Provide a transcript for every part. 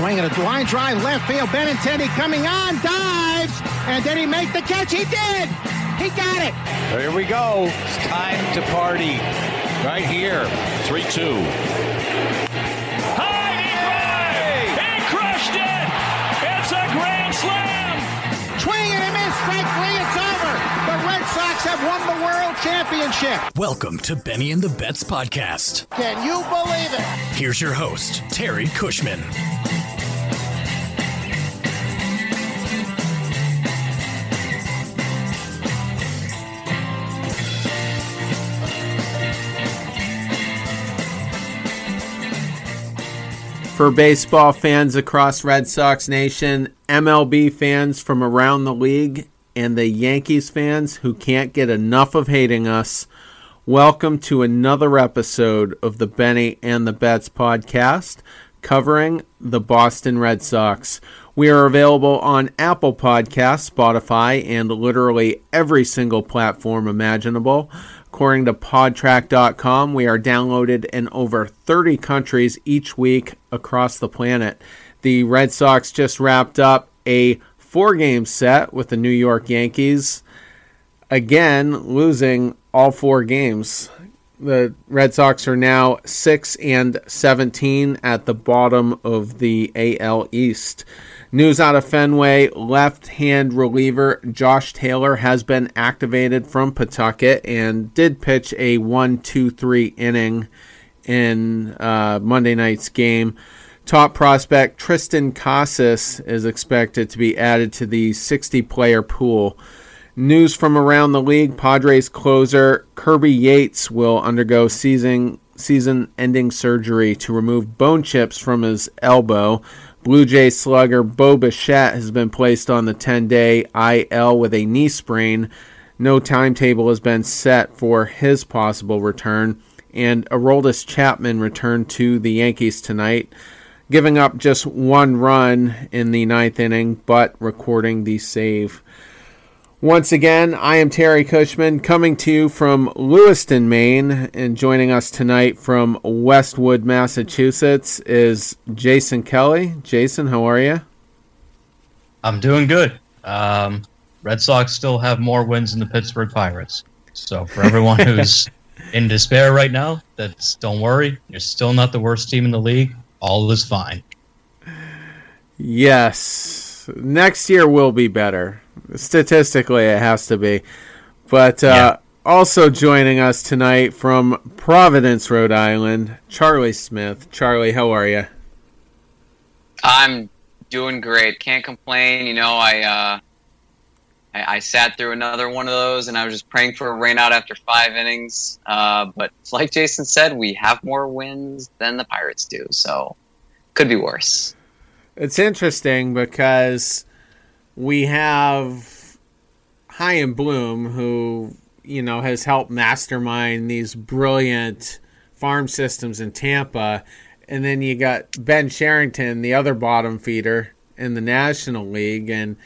Swinging a line drive left field. Benintendi coming on, dives, and did he make the catch? He did. He got it. Here we go. It's time to party. Right here. 3 2. He crushed it. It's a grand slam. Swing and a miss. Strike three. It's over. The Red Sox have won the World Championship. Welcome to Benny and the Bets podcast. Can you believe it? Here's your host, Terry Cushman. For baseball fans across Red Sox Nation, MLB fans from around the league, and the Yankees fans who can't get enough of hating us, welcome to another episode of the Benny and the Bets podcast covering the Boston Red Sox. We are available on Apple Podcasts, Spotify, and literally every single platform imaginable. According to podtrac.com, we are downloaded in over 30 countries each week across the planet. The Red Sox just wrapped up a four game set with the New York Yankees, again losing all four games. The Red Sox are now 6 and 17 at the bottom of the AL East. News out of Fenway left hand reliever Josh Taylor has been activated from Pawtucket and did pitch a 1 2 3 inning in uh, Monday night's game. Top prospect Triston Casas is expected to be added to the 60 player pool. News from around the league Padres closer Kirby Yates will undergo season season ending surgery to remove bone chips from his elbow. Blue Jay slugger Bo Bichette has been placed on the 10 day IL with a knee sprain. No timetable has been set for his possible return. And Aroldis Chapman returned to the Yankees tonight, giving up just one run in the ninth inning, but recording the save. Once again, I am Terry Cushman coming to you from Lewiston, Maine, and joining us tonight from Westwood, Massachusetts is Jason Kelly. Jason, how are you? I'm doing good. Um, Red Sox still have more wins than the Pittsburgh Pirates. So for everyone who's in despair right now, that's don't worry. You're still not the worst team in the league. All is fine. Yes, next year will be better. Statistically, it has to be. But uh, Yeah. also joining us tonight from Providence, Rhode Island, Charlie Smith. Charlie, how are you? I'm doing great. Can't complain. You know, I, uh, I I sat through another one of those, and I was just praying for a rainout after five innings. Uh, but like Jason said, we have more wins than the Pirates do, so could be worse. It's interesting because we have Chaim Bloom, who you know has helped mastermind these brilliant farm systems in Tampa, and then you got Ben Cherington, the other bottom feeder in the National League, and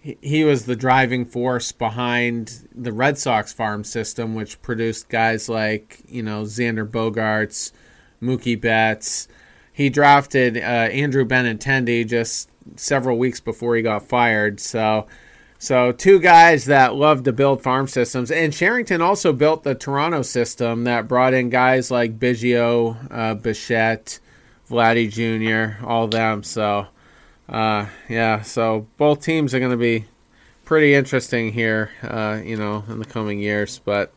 he- he was the driving force behind the Red Sox farm system, which produced guys like you know Xander Bogaerts, Mookie Betts. He drafted uh, Andrew Benintendi just several weeks before he got fired. So, so two guys that love to build farm systems, and Cherington also built the Toronto system that brought in guys like Biggio, uh, Bichette, Vladdy Jr., all them. So, uh, yeah, so both teams are going to be pretty interesting here, uh, you know, in the coming years. But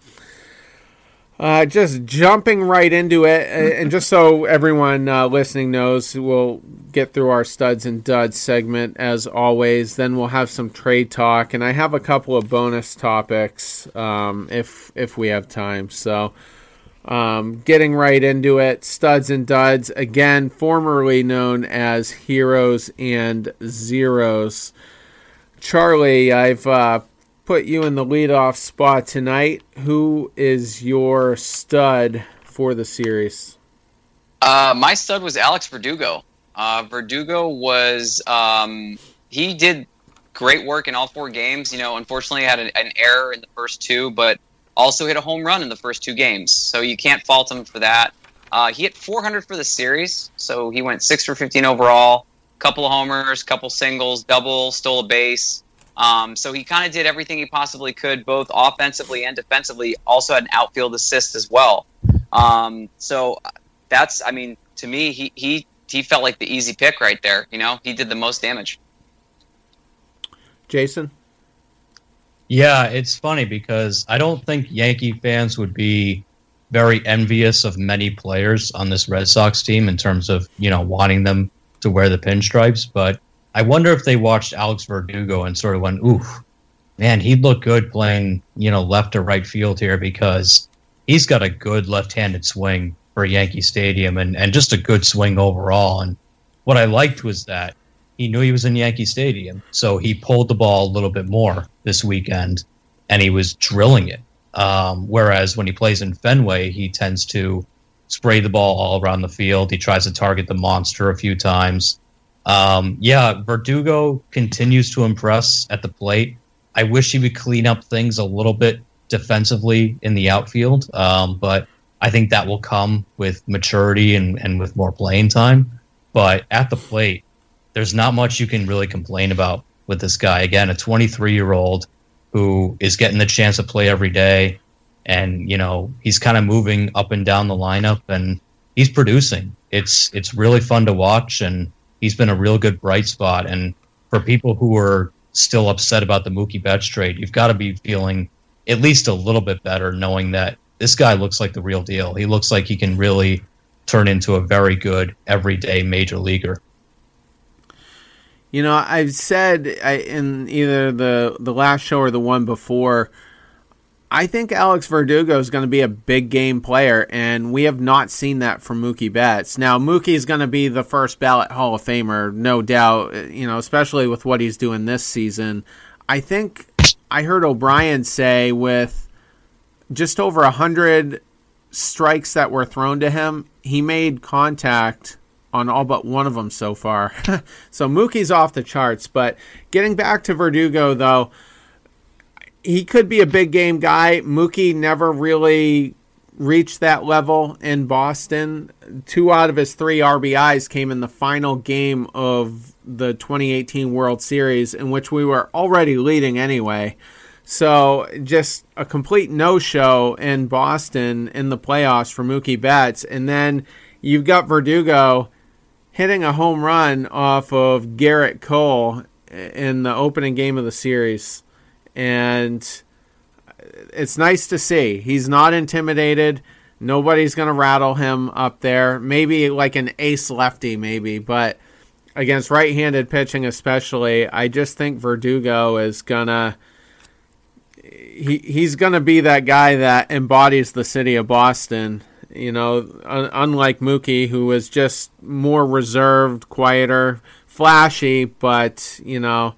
uh, just jumping right into it, uh, and just so everyone uh, listening knows, we'll get through our studs and duds segment as always. Then we'll have some trade talk, and I have a couple of bonus topics um, if if we have time. So, um, getting right into it, studs and duds again, formerly known as heroes and zeros. Charlie, I've uh, put you in the leadoff spot tonight. Who is your stud for the series? Uh, my stud was Alex Verdugo. Uh, Verdugo was um, he did great work in all four games. You know, unfortunately, had an, an error in the first two, but also hit a home run in the first two games. So you can't fault him for that. Uh, he hit 400 for the series, so he went six for 15 overall. couple of homers, couple singles, double, stole a base. Um, so he kind of did everything he possibly could, both offensively and defensively. Also had an outfield assist as well. Um, so that's, I mean, to me, he he he felt like the easy pick right there. You know, he did the most damage. Jason. Yeah, it's funny because I don't think Yankee fans would be very envious of many players on this Red Sox team in terms of, you know, wanting them to wear the pinstripes, but I wonder if they watched Alex Verdugo and sort of went, "Ooh, man, he'd look good playing, you know, left or right field here because he's got a good left-handed swing for Yankee Stadium and and just a good swing overall." And what I liked was that he knew he was in Yankee Stadium, so he pulled the ball a little bit more this weekend, and he was drilling it. Um, whereas when he plays in Fenway, he tends to spray the ball all around the field. He tries to target the monster a few times. Um, yeah, Verdugo continues to impress at the plate. I wish he would clean up things a little bit defensively in the outfield, um, but I think that will come with maturity and, and with more playing time. But at the plate, there's not much you can really complain about with this guy. Again, a 23 year old who is getting the chance to play every day, and you know he's kind of moving up and down the lineup, and he's producing. It's it's really fun to watch, and he's been a real good bright spot. And for people who are still upset about the Mookie Betts trade, you've got to be feeling at least a little bit better, knowing that this guy looks like the real deal. He looks like he can really turn into a very good everyday major leaguer. You know, I've said I, in either the the last show or the one before, I think Alex Verdugo is going to be a big game player, and we have not seen that from Mookie Betts. Now, Mookie is going to be the first ballot Hall of Famer, no doubt. You know, especially with what he's doing this season. I think I heard O'Brien say with just over a hundred strikes that were thrown to him, he made contact on all but one of them so far. so Mookie's off the charts. But getting back to Verdugo, though, he could be a big game guy. Mookie never really reached that level in Boston. Two out of his three RBIs came in the final game of the 2018 World Series, in which we were already leading anyway. So just a complete no-show in Boston in the playoffs for Mookie Betts, and then you've got Verdugo hitting a home run off of Gerrit Cole in the opening game of the series. And it's nice to see. He's not intimidated. Nobody's going to rattle him up there. Maybe like an ace lefty, maybe. But against right handed pitching, especially, I just think Verdugo is going to. He, he's going to be that guy that embodies the city of Boston you know, un- unlike Mookie, who was just more reserved, quieter, flashy, but you know,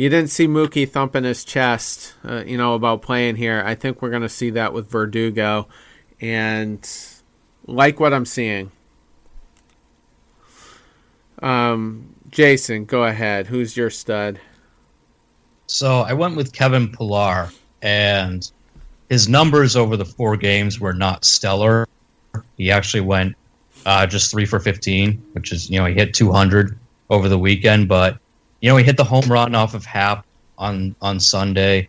you didn't see Mookie thumping his chest, uh, you know, about playing here. I think we're going to see that with Verdugo, and like what I'm seeing. Um, Jason, go ahead. Who's your stud? So I went with Kevin Pillar, and his numbers over the four games were not stellar. He actually went uh, just three for 15, which is, you know, he hit 200 over the weekend, but, you know, he hit the home run off of Happ on, on Sunday.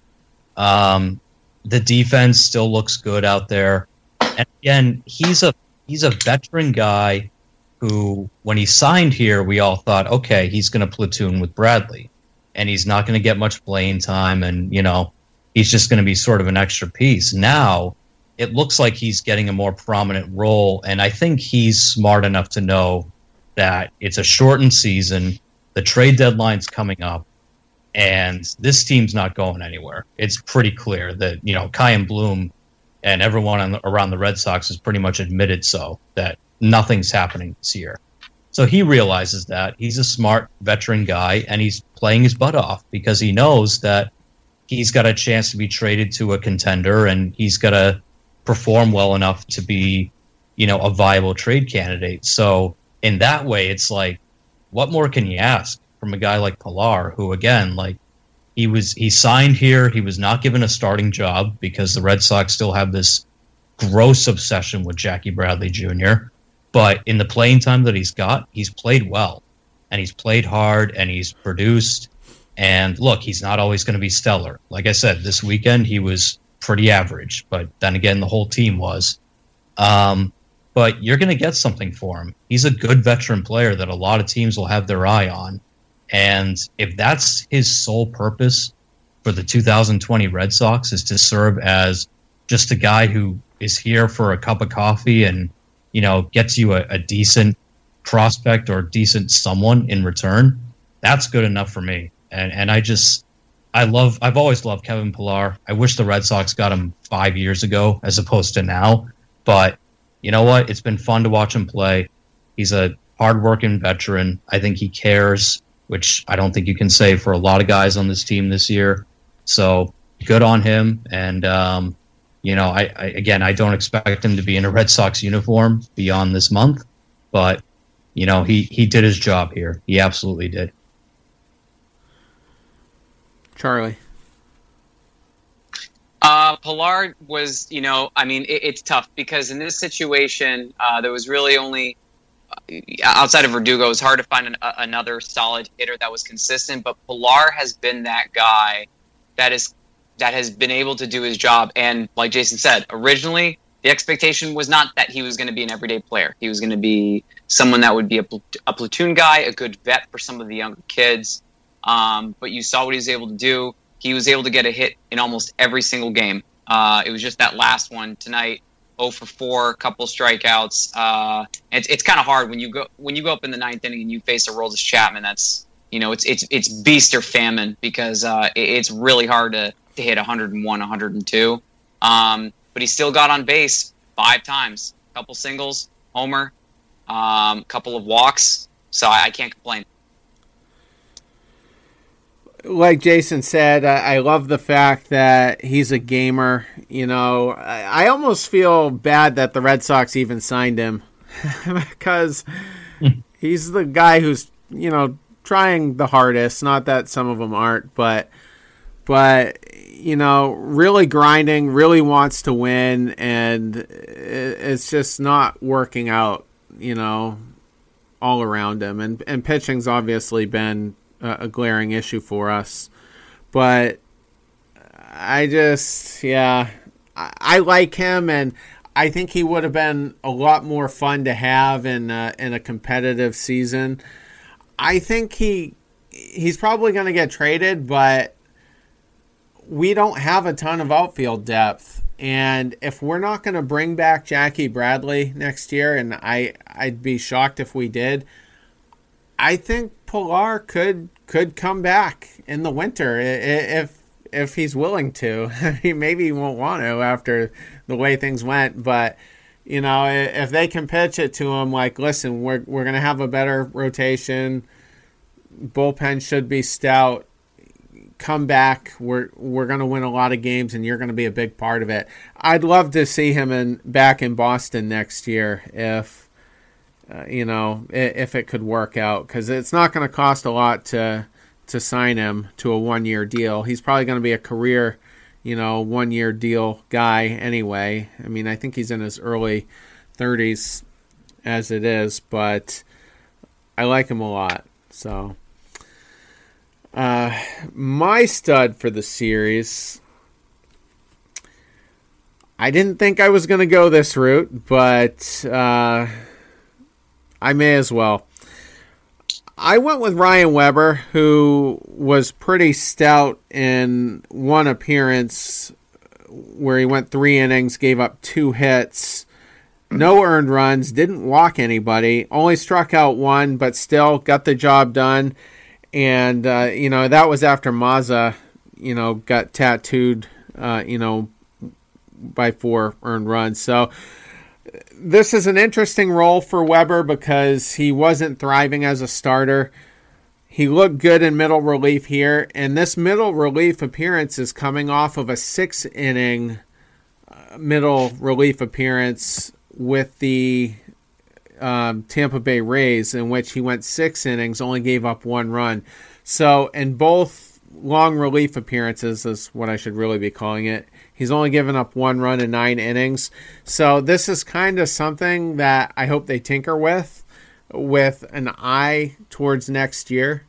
Um, the defense still looks good out there. And again, he's a, he's a veteran guy who, when he signed here, we all thought, okay, he's going to platoon with Bradley and he's not going to get much playing time. And, you know, he's just going to be sort of an extra piece. Now it looks like he's getting a more prominent role, and I think he's smart enough to know that it's a shortened season. The trade deadline's coming up, and this team's not going anywhere. It's pretty clear that you know Chaim Bloom and everyone the, around the Red Sox has pretty much admitted so that nothing's happening this year. So he realizes that he's a smart veteran guy, and he's playing his butt off because he knows that he's got a chance to be traded to a contender, and he's got to perform well enough to be, you know, a viable trade candidate. So in that way, it's like, what more can you ask from a guy like Pillar, who again, like, he was he signed here. He was not given a starting job because the Red Sox still have this gross obsession with Jackie Bradley Jr. But in the playing time that he's got, he's played well. and he's played hard and he's produced. And look, he's not always going to be stellar. Like I said, this weekend he was pretty average, but then again, the whole team was. Um, but you're going to get something for him. He's a good veteran player that a lot of teams will have their eye on. And if that's his sole purpose for the 2020 Red Sox is to serve as just a guy who is here for a cup of coffee and, you know, gets you a, a decent prospect or decent someone in return, that's good enough for me. And and I just I love I've always loved Kevin Pillar. I wish the Red Sox got him five years ago as opposed to now. But you know what? It's been fun to watch him play. He's a hardworking veteran. I think he cares, which I don't think you can say for a lot of guys on this team this year. So good on him. And um, you know, I, I again I don't expect him to be in a Red Sox uniform beyond this month, but you know, he he did his job here. He absolutely did. Charlie. Uh, Pillar was, you know, I mean, it, it's tough because in this situation, uh, there was really only uh, outside of Verdugo, it was hard to find an, a, another solid hitter that was consistent. But Pillar has been that guy that is that has been able to do his job. And like Jason said, originally the expectation was not that he was going to be an everyday player. He was going to be someone that would be a, a, platoon guy, a good vet for some of the younger kids. Um, but you saw what he was able to do. He was able to get a hit in almost every single game. Uh, it was just that last one tonight. 0 for 4, a couple strikeouts. Uh, it's it's kind of hard when you go when you go up in the ninth inning and you face a Aroldis Chapman. That's you know it's it's it's beast or famine because uh, it, it's really hard to, to hit 101, 102. Um, but he still got on base five times, a couple singles, homer, um, couple of walks. So I, I, can't complain. Like Jason said, I, I, love the fact that he's a gamer. You know, I, I almost feel bad that the Red Sox even signed him because hmm. he's the guy who's you know trying the hardest. Not that some of them aren't, but but you know, really grinding, really wants to win, and it's just not working out, you know, all around him. And and pitching's obviously been a, glaring issue for us, but I just, yeah, I, I, like him, and I think he would have been a lot more fun to have in a, in a competitive season. I think he he's probably going to get traded, but we don't have a ton of outfield depth. And if we're not going to bring back Jackie Bradley next year, and I I'd be shocked if we did, I think Pillar could could come back in the winter if if he's willing to. Mean, maybe he won't want to after the way things went, but you know, if they can pitch it to him, like, listen, we're we're gonna have a better rotation. Bullpen should be stout come back. We're we're going to win a lot of games, and you're going to be a big part of it. I'd love to see him in back in Boston next year if uh, you know if it could work out because it's not going to cost a lot to to sign him to a one year deal. He's probably going to be a career, you know, one year deal guy anyway. I mean, I think he's in his early 30s as it is, but I like him a lot. So uh, my stud for the series. I didn't think I was going to go this route, but uh, I may as well. I went with Ryan Weber, who was pretty stout in one appearance where he went three innings, gave up two hits, no earned runs, didn't walk anybody, only struck out one, but still got the job done and uh, you know that was after Mazza, you know, got tattooed, uh, you know, by four earned runs. So this is an interesting role for Weber because he wasn't thriving as a starter. He looked good in middle relief here, and this middle relief appearance is coming off of a six inning uh, middle relief appearance with the um, Tampa Bay Rays, in which he went six innings, only gave up one run. So, in both long relief appearances, is what I should really be calling it, he's only given up one run in nine innings. So, this is kind of something that I hope they tinker with. with an eye towards next year.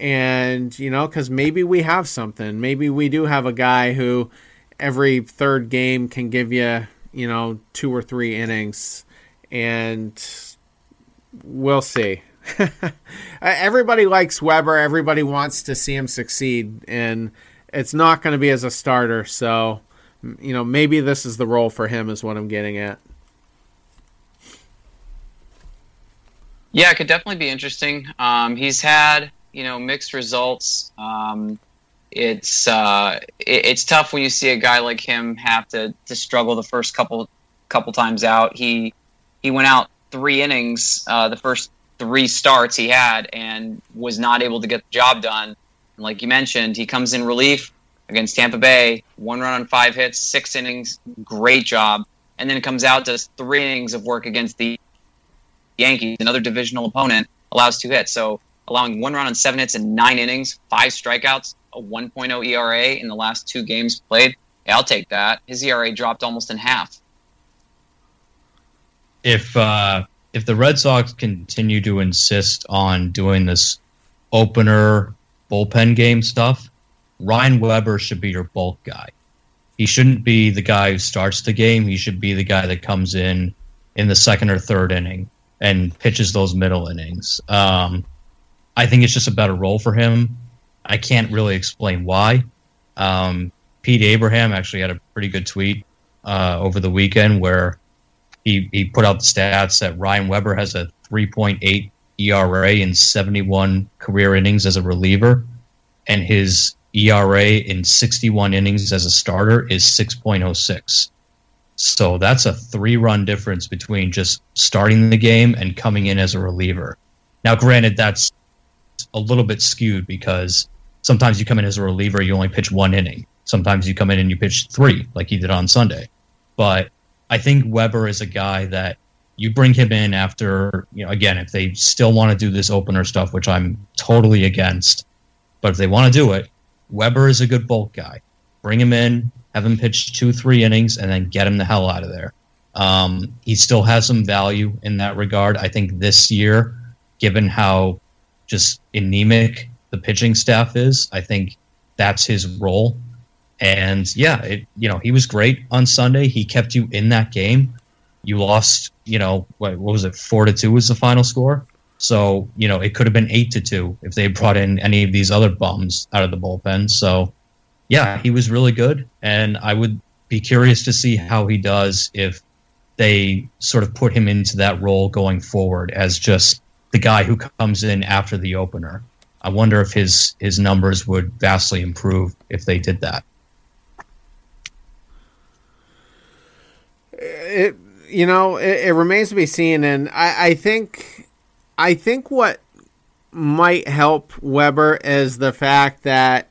And, you know, because maybe we have something. Maybe we do have a guy who every third game can give you, you know, two or three innings. And we'll see. everybody likes Weber. Everybody wants to see him succeed. And it's not going to be as a starter. So, you know, maybe this is the role for him, is what I'm getting at. Yeah, it could definitely be interesting. Um, he's had you know mixed results. Um, it's uh, it, it's tough when you see a guy like him have to to struggle the first couple couple times out. He he went out three innings uh, the first three starts he had and was not able to get the job done. And like you mentioned, he comes in relief against Tampa Bay, one run on five hits, six innings, great job, and then comes out does three innings of work against the Yankees, another divisional opponent, allows two hits. So allowing one run on seven hits in nine innings, five strikeouts, a 1.0 ERA in the last two games played. Yeah, I'll take that. His ERA dropped almost in half. If uh, if the Red Sox continue to insist on doing this opener bullpen game stuff, Ryan Weber should be your bulk guy. He shouldn't be the guy who starts the game. He should be the guy that comes in in the second or third inning and pitches those middle innings. Um, I think it's just a better role for him. I can't really explain why. Um, Pete Abraham actually had a pretty good tweet uh, over the weekend where he, he put out the stats that Ryan Weber has a 3.8 ERA in 71 career innings as a reliever, and his ERA in 61 innings as a starter is 6.06. So that's a three run difference between just starting the game and coming in as a reliever. Now, granted, that's a little bit skewed because sometimes you come in as a reliever, you only pitch one inning. Sometimes you come in and you pitch three, like he did on Sunday. But I think Weber is a guy that you bring him in after, you know, again, if they still want to do this opener stuff, which I'm totally against, but if they want to do it, Weber is a good bulk guy. Bring him in, have him pitch two, three innings, and then get him the hell out of there. Um, he still has some value in that regard. I think this year, given how just anemic the pitching staff is, I think that's his role. And yeah, it, you know, he was great on Sunday. He kept you in that game. You lost, you know, what, what was it? Four to two was the final score. So you know, it could have been eight to two if they brought in any of these other bums out of the bullpen. So yeah, he was really good, and I would be curious to see how he does if they sort of put him into that role going forward as just the guy who comes in after the opener. I wonder if his his numbers would vastly improve if they did that. It you know it, it remains to be seen, and I, I think I think what might help Weber is the fact that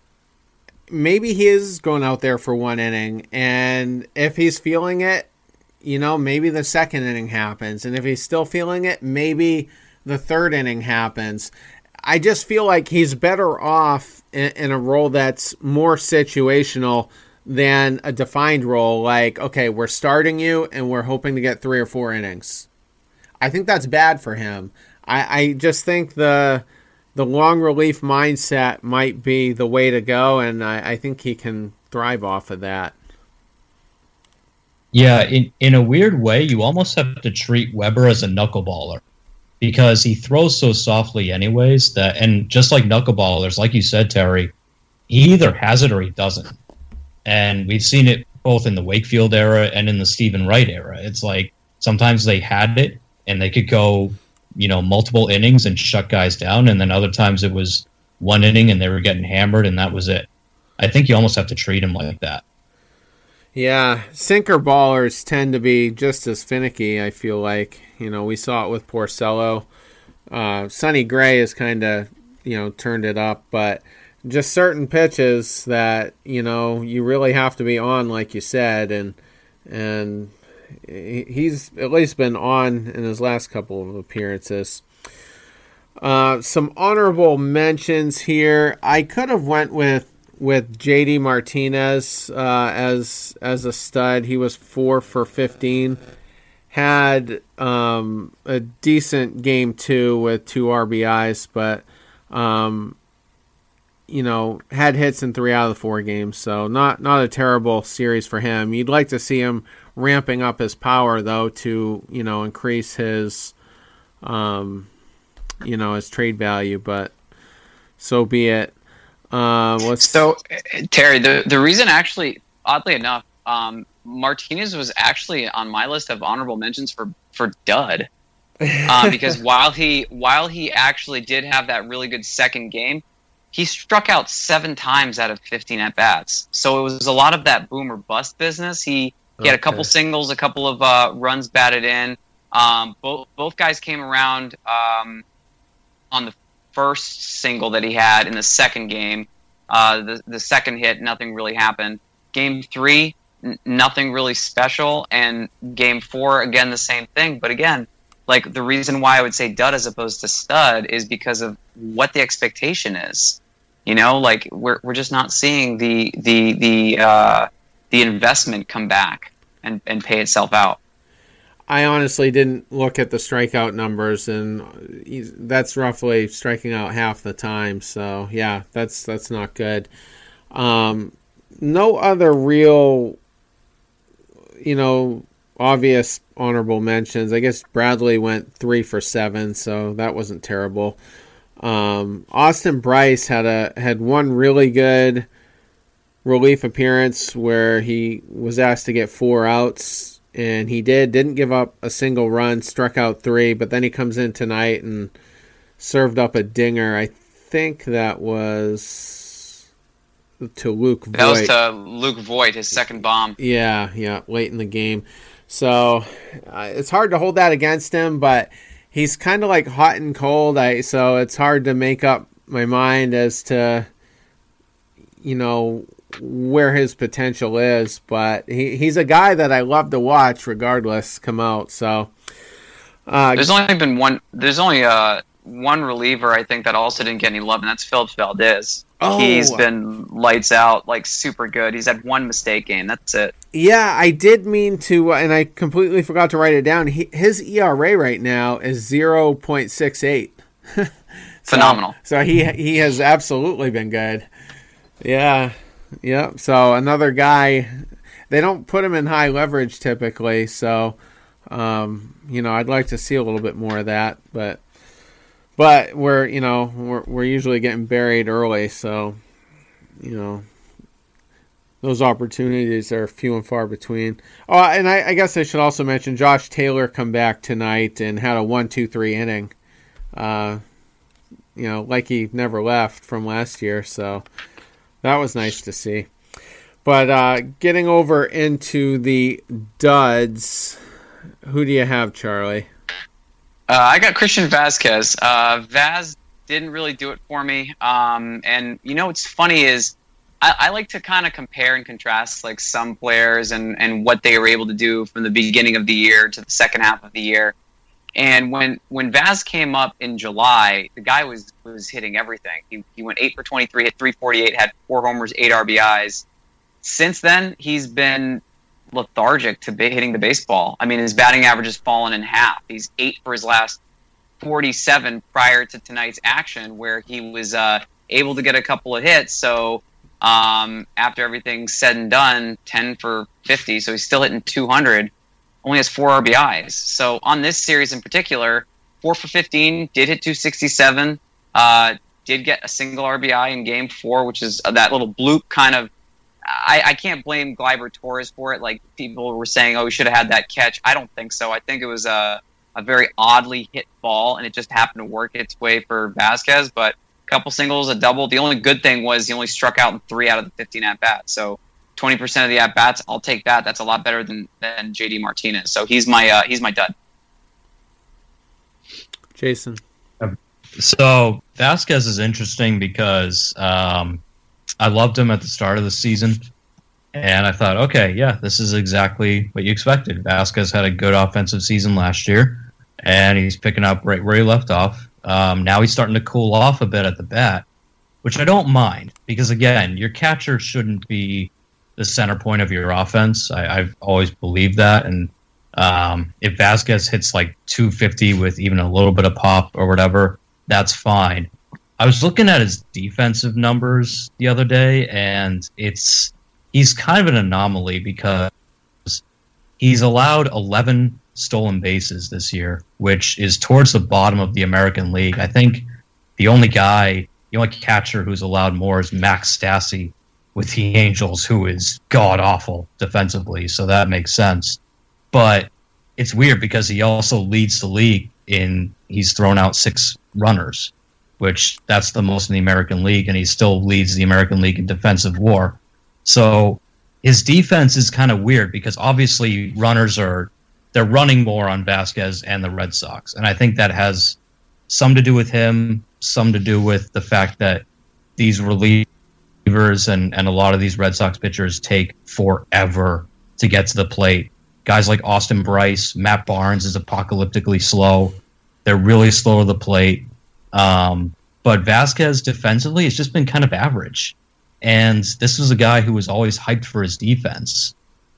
maybe he is going out there for one inning, and if he's feeling it, you know, maybe the second inning happens, and if he's still feeling it, maybe the third inning happens. I just feel like he's better off in, in a role that's more situational than a defined role. Like, okay, we're starting you, and we're hoping to get three or four innings. I think that's bad for him. I, I just think the the long relief mindset might be the way to go, and I, I think he can thrive off of that. Yeah, in, in a weird way, you almost have to treat Weber as a knuckleballer because he throws so softly, anyways. That and just like knuckleballers, like you said, Terry, he either has it or he doesn't. And we've seen it both in the Wakefield era and in the Steven Wright era. It's like sometimes they had it and they could go you know multiple innings and shut guys down, and then other times it was one inning and they were getting hammered, and that was it. I think you almost have to treat him like that. Yeah, sinker ballers tend to be just as finicky. I feel like you know we saw it with Porcello. Uh, Sonny Gray has kind of you know turned it up, but just certain pitches that you know you really have to be on, like you said, and and he's at least been on in his last couple of appearances. Uh, some honorable mentions here. I could have went with with JD Martinez uh, as as a stud. He was four for fifteen, had um, a decent game two with two RBIs, but um, you know had hits in three out of the four games, so not not a terrible series for him. You'd like to see him ramping up his power though to you know increase his um, you know his trade value, but so be it. Uh, what's So, uh, Terry, the the reason actually, oddly enough, um, Martinez was actually on my list of honorable mentions for for dud, um, because while he while he actually did have that really good second game, he struck out seven times out of 15 at bats. So it was a lot of that boom or bust business. He he had a couple singles, a couple of uh, runs batted in. Um, both both guys came around um, on the first single that he had in the second game. Uh, the the second hit, nothing really happened. Game three, n- nothing really special, and game four, again the same thing. But again, like the reason why I would say dud as opposed to stud is because of what the expectation is. You know, like we're we're just not seeing the the the uh, the investment come back and and pay itself out. I honestly didn't look at the strikeout numbers, and that's roughly striking out half the time. So yeah, that's that's not good. Um, no other real, you know, obvious honorable mentions. I guess Bradley went three for seven, so that wasn't terrible. Um, Austin Brice had a had one really good relief appearance where he was asked to get four outs and he did didn't give up a single run struck out three but then he comes in tonight and served up a dinger i think that was to luke That was to Luke Voit, his second bomb. Yeah, yeah, late in the game. So uh, it's hard to hold that against him, but he's kind of like hot and cold. I so it's hard to make up my mind as to you know where his potential is. But he, he's a guy that I love to watch, regardless, come out. So uh, There's only been one. There's only uh, one reliever I think that also didn't get any love, and that's Phillips Valdez. Oh. He's been lights out, like super good. He's had one mistake game. That's it. Yeah, I did mean to, and I completely forgot to write it down. He, his ERA right now is zero point six eight. Phenomenal. So he he has absolutely been good. Yeah, yeah. So another guy, they don't put him in high leverage typically. So, um, you know, I'd like to see a little bit more of that, but but we're you know we're we're usually getting buried early, so you know those opportunities are few and far between. Oh, and I, I guess I should also mention Josh Taylor come back tonight and had a one two three inning. Uh, you know, like he never left from last year, so that was nice to see. But uh, getting over into the duds, who do you have, Charlie? Uh, I got Christian Vázquez. Uh, Vaz didn't really do it for me. Um, and you know what's funny is I, I like to kind of compare and contrast like some players and, and what they were able to do from the beginning of the year to the second half of the year. And when when Vaz came up in July, the guy was was hitting everything. He, he went eight for twenty three, hit three forty eight, had four homers, eight RBIs. Since then, he's been lethargic to hitting the baseball. I mean, his batting average has fallen in half. He's eight for his last 47 prior to tonight's action, where he was uh, able to get a couple of hits. So um, after everything's said and done, 10 for 50. So he's still hitting 200. Only has four RBIs. So on this series in particular, four for 15, did hit 267. Uh, did get a single RBI in Game Four, which is that little bloop kind of I, I can't blame Gleiber Torres for it. Like people were saying, oh, he should have had that catch. I don't think so. I think it was a, a very oddly hit ball, and it just happened to work its way for Vázquez. But a couple singles, a double. The only good thing was he only struck out in three out of the 15 at bats. So 20% of the at bats, I'll take that. That's a lot better than than JD Martinez. So he's my uh, he's my dud. Jason. So Vázquez is interesting because um, I loved him at the start of the season, and I thought, okay, yeah, this is exactly what you expected. Vázquez had a good offensive season last year, and he's picking up right where he left off. Um, now he's starting to cool off a bit at the bat, which I don't mind because again, your catcher shouldn't be the center point of your offense. I, I've always believed that, and Um, if Vázquez hits like 250 with even a little bit of pop or whatever, that's fine. I was looking at his defensive numbers the other day, and it's he's kind of an anomaly because he's allowed 11 stolen bases this year, which is towards the bottom of the American League. I think the only guy, the only catcher who's allowed more is Max Stassi with the Angels, who is god awful defensively. So that makes sense. But it's weird because he also leads the league in he's thrown out six runners, which that's the most in the American League, and he still leads the American League in defensive WAR. So his defense is kind of weird because obviously runners are they're running more on Vázquez and the Red Sox, and I think that has some to do with him, some to do with the fact that these and and a lot of these Red Sox pitchers take forever to get to the plate. Guys like Austin Brice, Matt Barnes is apocalyptically slow. They're really slow to the plate. Um, but Vázquez defensively has just been kind of average. And this was a guy who was always hyped for his defense.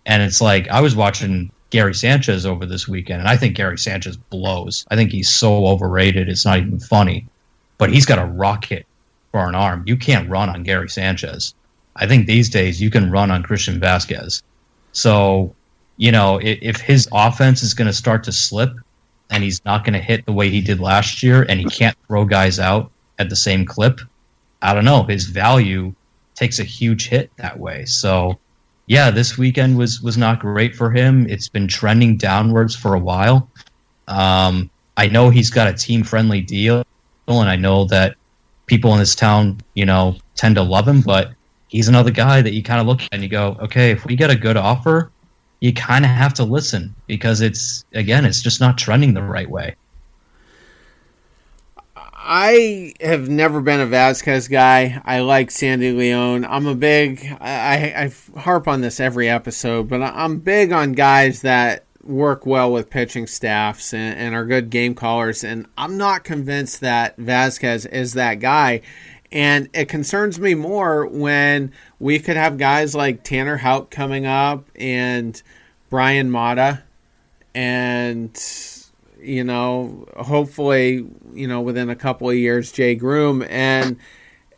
And it's like I was watching Gary Sanchez over this weekend, and I think Gary Sanchez blows. I think he's so overrated, it's not even funny. But he's got a rocket for an arm. You can't run on Gary Sanchez. I think these days you can run on Christian Vázquez. So, you know, if, if his offense is going to start to slip and he's not going to hit the way he did last year and he can't throw guys out at the same clip, I don't know. His value takes a huge hit that way. So, yeah, this weekend was was not great for him. It's been trending downwards for a while. Um, I know he's got a team friendly deal, and I know that people in this town, you know, tend to love him. But he's another guy that you kind of look at and you go, okay, if we get a good offer, you kind of have to listen because it's again, it's just not trending the right way. I have never been a Vázquez guy. I like Sandy Leon. I'm a big. I, I harp on this every episode, but I'm big on guys that work well with pitching staffs and, and are good game callers. And I'm not convinced that Vázquez is that guy. And it concerns me more when we could have guys like Tanner Houck coming up and Bryan Mata and you know, hopefully, you know, within a couple of years, Jay Groome And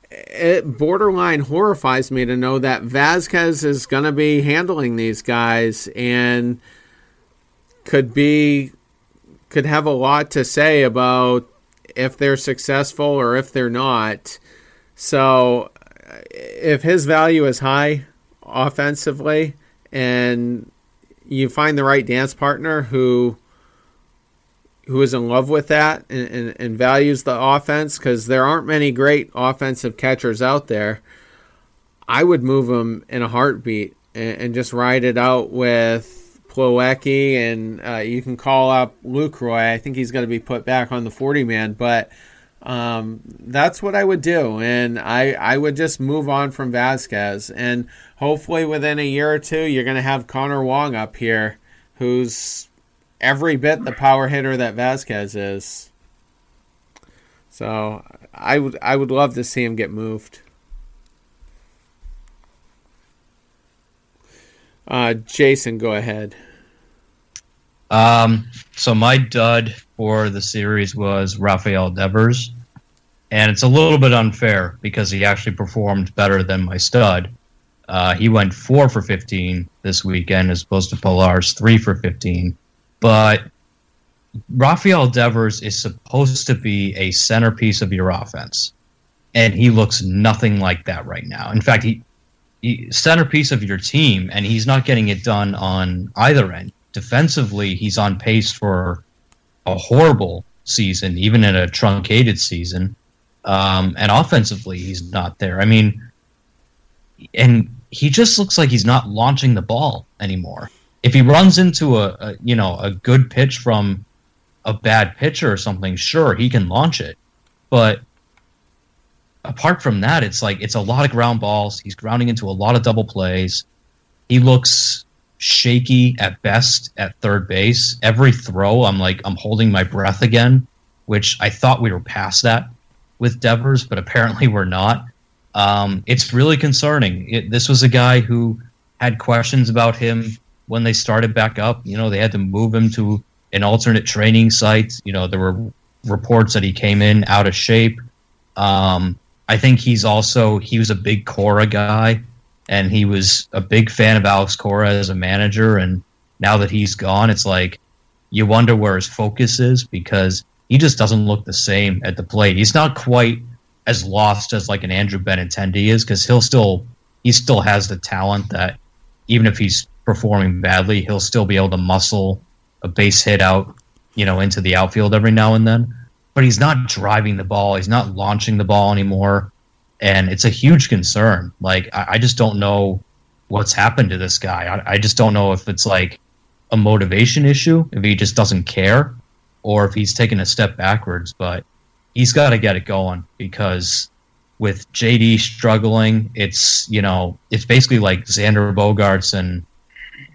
it borderline horrifies me to know that Vázquez is going to be handling these guys and could be, could have a lot to say about if they're successful or if they're not. So if his value is high offensively and you find the right dance partner who who is in love with that and, and, and values the offense because there aren't many great offensive catchers out there. I would move him in a heartbeat and, and just ride it out with Plawecki, and uh, you can call up Lucroy. I think he's going to be put back on the 40 man, but um, that's what I would do. And I, I would just move on from Vázquez. And hopefully within a year or two, you're going to have Connor Wong up here, who's every bit the power hitter that Vázquez is. So I would I would love to see him get moved. Uh, Jason, go ahead. Um, so my dud for the series was Rafael Devers, and it's a little bit unfair because he actually performed better than my stud. Uh, he went four for fifteen this weekend as opposed to Pillar's three for fifteen. But Rafael Devers is supposed to be a centerpiece of your offense, and he looks nothing like that right now. In fact, he centerpiece of your team, and he's not getting it done on either end. Defensively, he's on pace for a horrible season, even in a truncated season. Um, and offensively, he's not there. I mean, and he just looks like he's not launching the ball anymore if he runs into a, a, you know a good pitch from a bad pitcher or something, sure he can launch it, but apart from that, it's like it's a lot of ground balls. He's grounding into a lot of double plays. He looks shaky at best at third base. Every throw, I'm like I'm holding my breath again, which I thought we were past that with Devers, but apparently we're not. Um, it's really concerning. It, this was a guy who had questions about him when they started back up. You know, they had to move him to an alternate training site. You know, there were reports that he came in out of shape. Um, I think he's also he was a big Cora guy, and he was a big fan of Alex Cora as a manager. And now that he's gone, it's like you wonder where his focus is because he just doesn't look the same at the plate. He's not quite as lost as like an Andrew Benintendi is because he'll still he still has the talent that even if he's performing badly, he'll still be able to muscle a base hit out, you know, into the outfield every now and then. But he's not driving the ball. He's not launching the ball anymore, and it's a huge concern. Like I, I just don't know what's happened to this guy. I, I just don't know if it's like a motivation issue, if he just doesn't care, or if he's taken a step backwards. But he's got to get it going because with JD struggling, it's you know it's basically like Xander Bogaerts and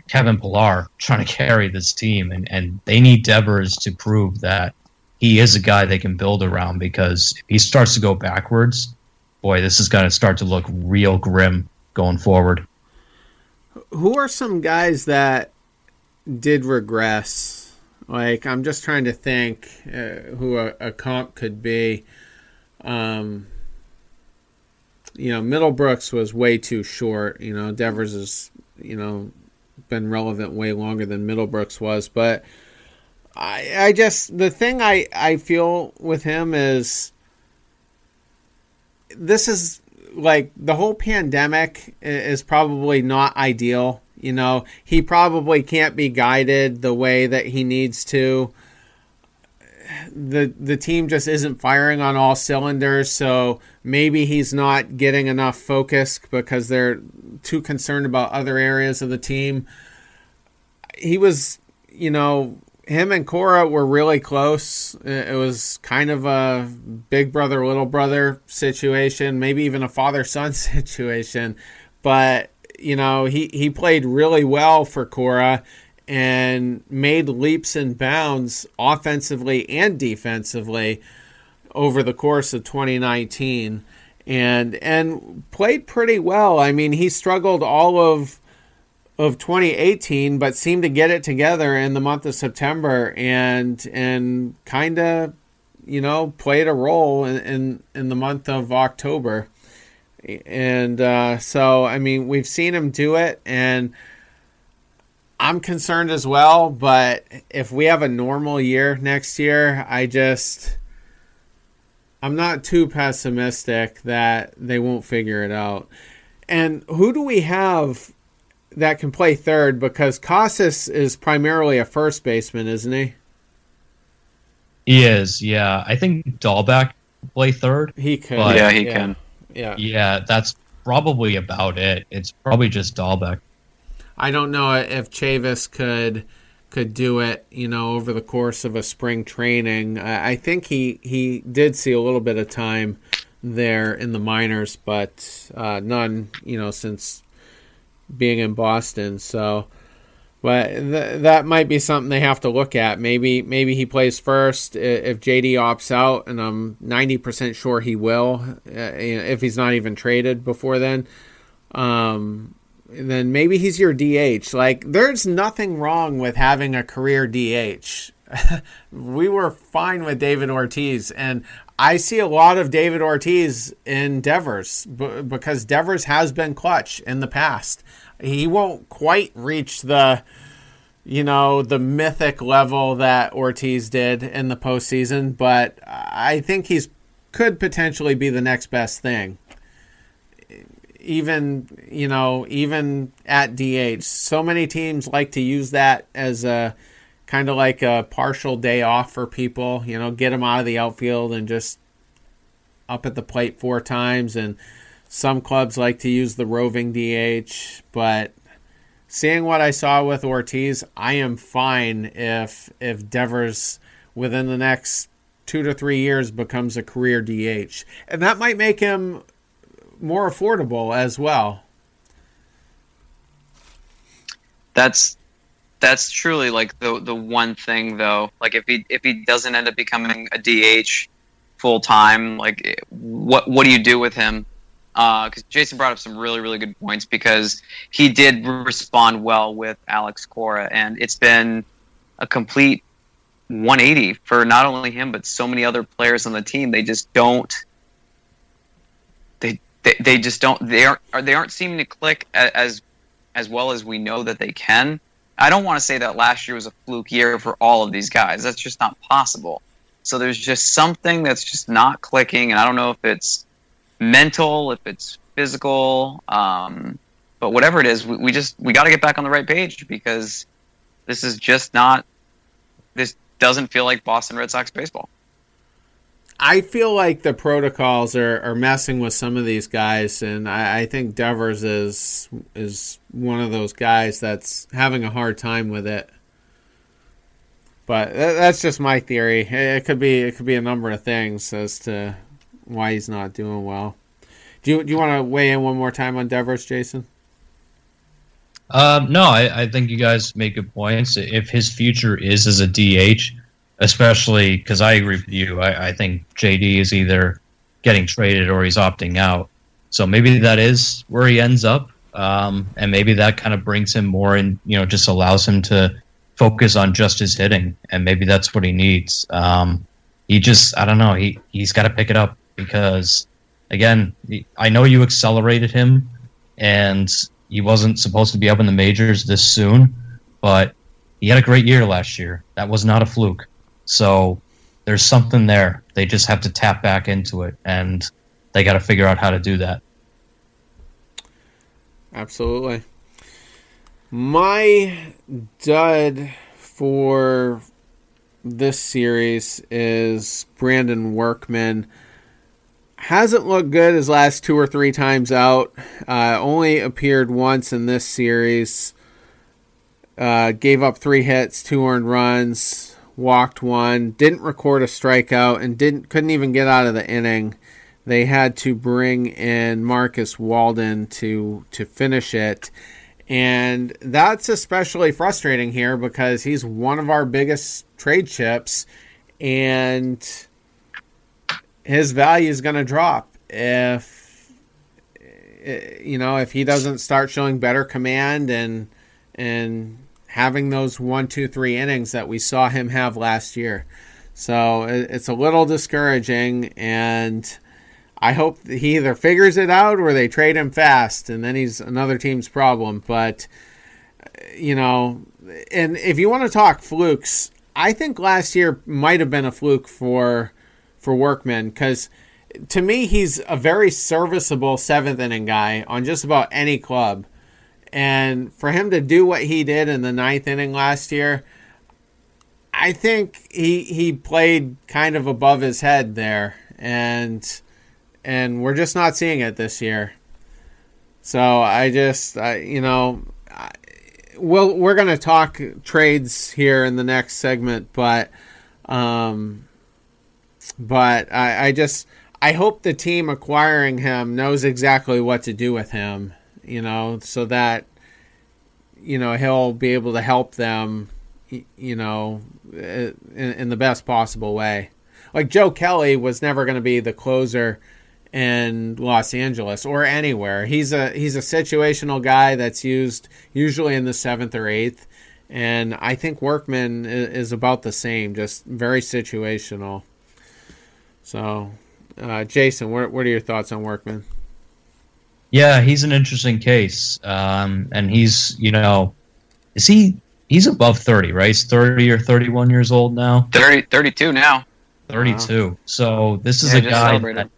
Kevin Pillar trying to carry this team, and and they need Devers to prove that he is a guy they can build around because if he starts to go backwards, boy, this is going to start to look real grim going forward. Who are some guys that did regress? Like I'm just trying to think uh, who a, a, comp could be. Um, you know, Middlebrooks was way too short. You know, Devers is you know been relevant way longer than Middlebrooks was, but I I just the thing I I feel with him is this is like the whole pandemic is probably not ideal you know, he probably can't be guided the way that he needs to. The the team just isn't firing on all cylinders, so maybe he's not getting enough focus because they're too concerned about other areas of the team. He was, you know, him and Cora were really close. It was kind of a big brother little brother situation, maybe even a father son situation, but you know, he, he played really well for Cora and made leaps and bounds offensively and defensively over the course of 2019 and and played pretty well. I mean, he struggled all of of 2018 but seemed to get it together in the month of September and and kind of you know played a role in, in in the month of October and uh, so I mean we've seen him do it, and I'm concerned as well. But if we have a normal year next year, I just I'm not too pessimistic that they won't figure it out. And who do we have that can play third? Because Casas is primarily a first baseman, isn't he? He is, yeah. I think Dalbec play third. He could. yeah, he yeah. can. Yeah. Yeah, that's probably about it. It's probably just Dalbec. I don't know if Chavis could could do it, you know, over the course of a spring training. I think he he did see a little bit of time there in the minors, but uh, none, you know, since being in Boston. So but th- that might be something they have to look at. Maybe maybe he plays first if JD opts out, and I'm 90% sure he will uh, if he's not even traded before then. Um, then maybe he's your DH. Like there's nothing wrong with having a career DH. we were fine with David Ortiz, and I see a lot of David Ortiz in Devers b- because Devers has been clutch in the past he won't quite reach the you know the mythic level that Ortiz did in the postseason, but I think he's could potentially be the next best thing. Even you know even at DH, so many teams like to use that as a kind of like a partial day off for people. You know, get them out of the outfield and just up at the plate four times and some clubs like to use the roving DH, but seeing what I saw with Ortiz, I am fine if if Devers within the next two to three years becomes a career DH, and that might make him more affordable as well. That's that's truly like the the one thing though. Like if he if he doesn't end up becoming a DH full time, like what what do you do with him? Uh, because Jason brought up some really, really good points because he did respond well with Alex Cora, and it's been a complete 180 for not only him but so many other players on the team. They just don't. They they, they just don't. They aren't they aren't seeming to click as as well as we know that they can. I don't want to say that last year was a fluke year for all of these guys. That's just not possible. So there's just something that's just not clicking, and I don't know if it's mental, if it's physical, um, but whatever it is, we, we just we got to get back on the right page because this is just not. This doesn't feel like Boston Red Sox baseball. I feel like the protocols are, are messing with some of these guys, and I, I think Devers is is one of those guys that's having a hard time with it. But that's just my theory. It could be it could be a number of things as to why he's not doing well. Do you do you want to weigh in one more time on Devers, Jason? Um, no, I, I think you guys make good points. If his future is as a DH, especially because I agree with you, I, I think JD is either getting traded or he's opting out. So maybe that is where he ends up, um, and maybe that kind of brings him more and you know just allows him to focus on just his hitting, and maybe that's what he needs. Um, he just I don't know he he's got to pick it up because again I know you accelerated him, and he wasn't supposed to be up in the majors this soon, but he had a great year last year. That was not a fluke. So there's something there. They just have to tap back into it, and they got to figure out how to do that. Absolutely. My dud for this series is Brandon Workman. Hasn't looked good his last two or three times out. Uh, only appeared once in this series. Uh, gave up three hits, two earned runs, walked one, didn't record a strikeout, and didn't couldn't even get out of the inning. They had to bring in Marcus Walden to to finish it. And that's especially frustrating here because he's one of our biggest trade chips and his value is going to drop if eh, you know if he doesn't start showing better command and and having those one two three innings that we saw him have last year so it's a little discouraging and I hope he either figures it out or they trade him fast, and then he's another team's problem. But you know, and if you want to talk flukes, I think last year might have been a fluke for for Workman because to me he's a very serviceable seventh inning guy on just about any club, and for him to do what he did in the ninth inning last year. I think he he played kind of above his head there, and and we're just not seeing it this year. So I just, I, you know, I, we'll, we're going to talk trades here in the next segment, but, um, but I, I just, I hope the team acquiring him knows exactly what to do with him, you know, so that, you know, he'll be able to help them, you know, in, in the best possible way. Like Joe Kelly was never going to be the closer in Los Angeles or anywhere. He's a he's a situational guy that's used usually in the seventh or eighth, and I think Workman is about the same, just very situational. So, uh, Jason, what what are your thoughts on Workman? Yeah, he's an interesting case, um, and he's you know, is he he's above thirty, right? He's thirty or thirty-one years old now. 30, 32 now. Thirty-two. Wow. So this is yeah, a guy that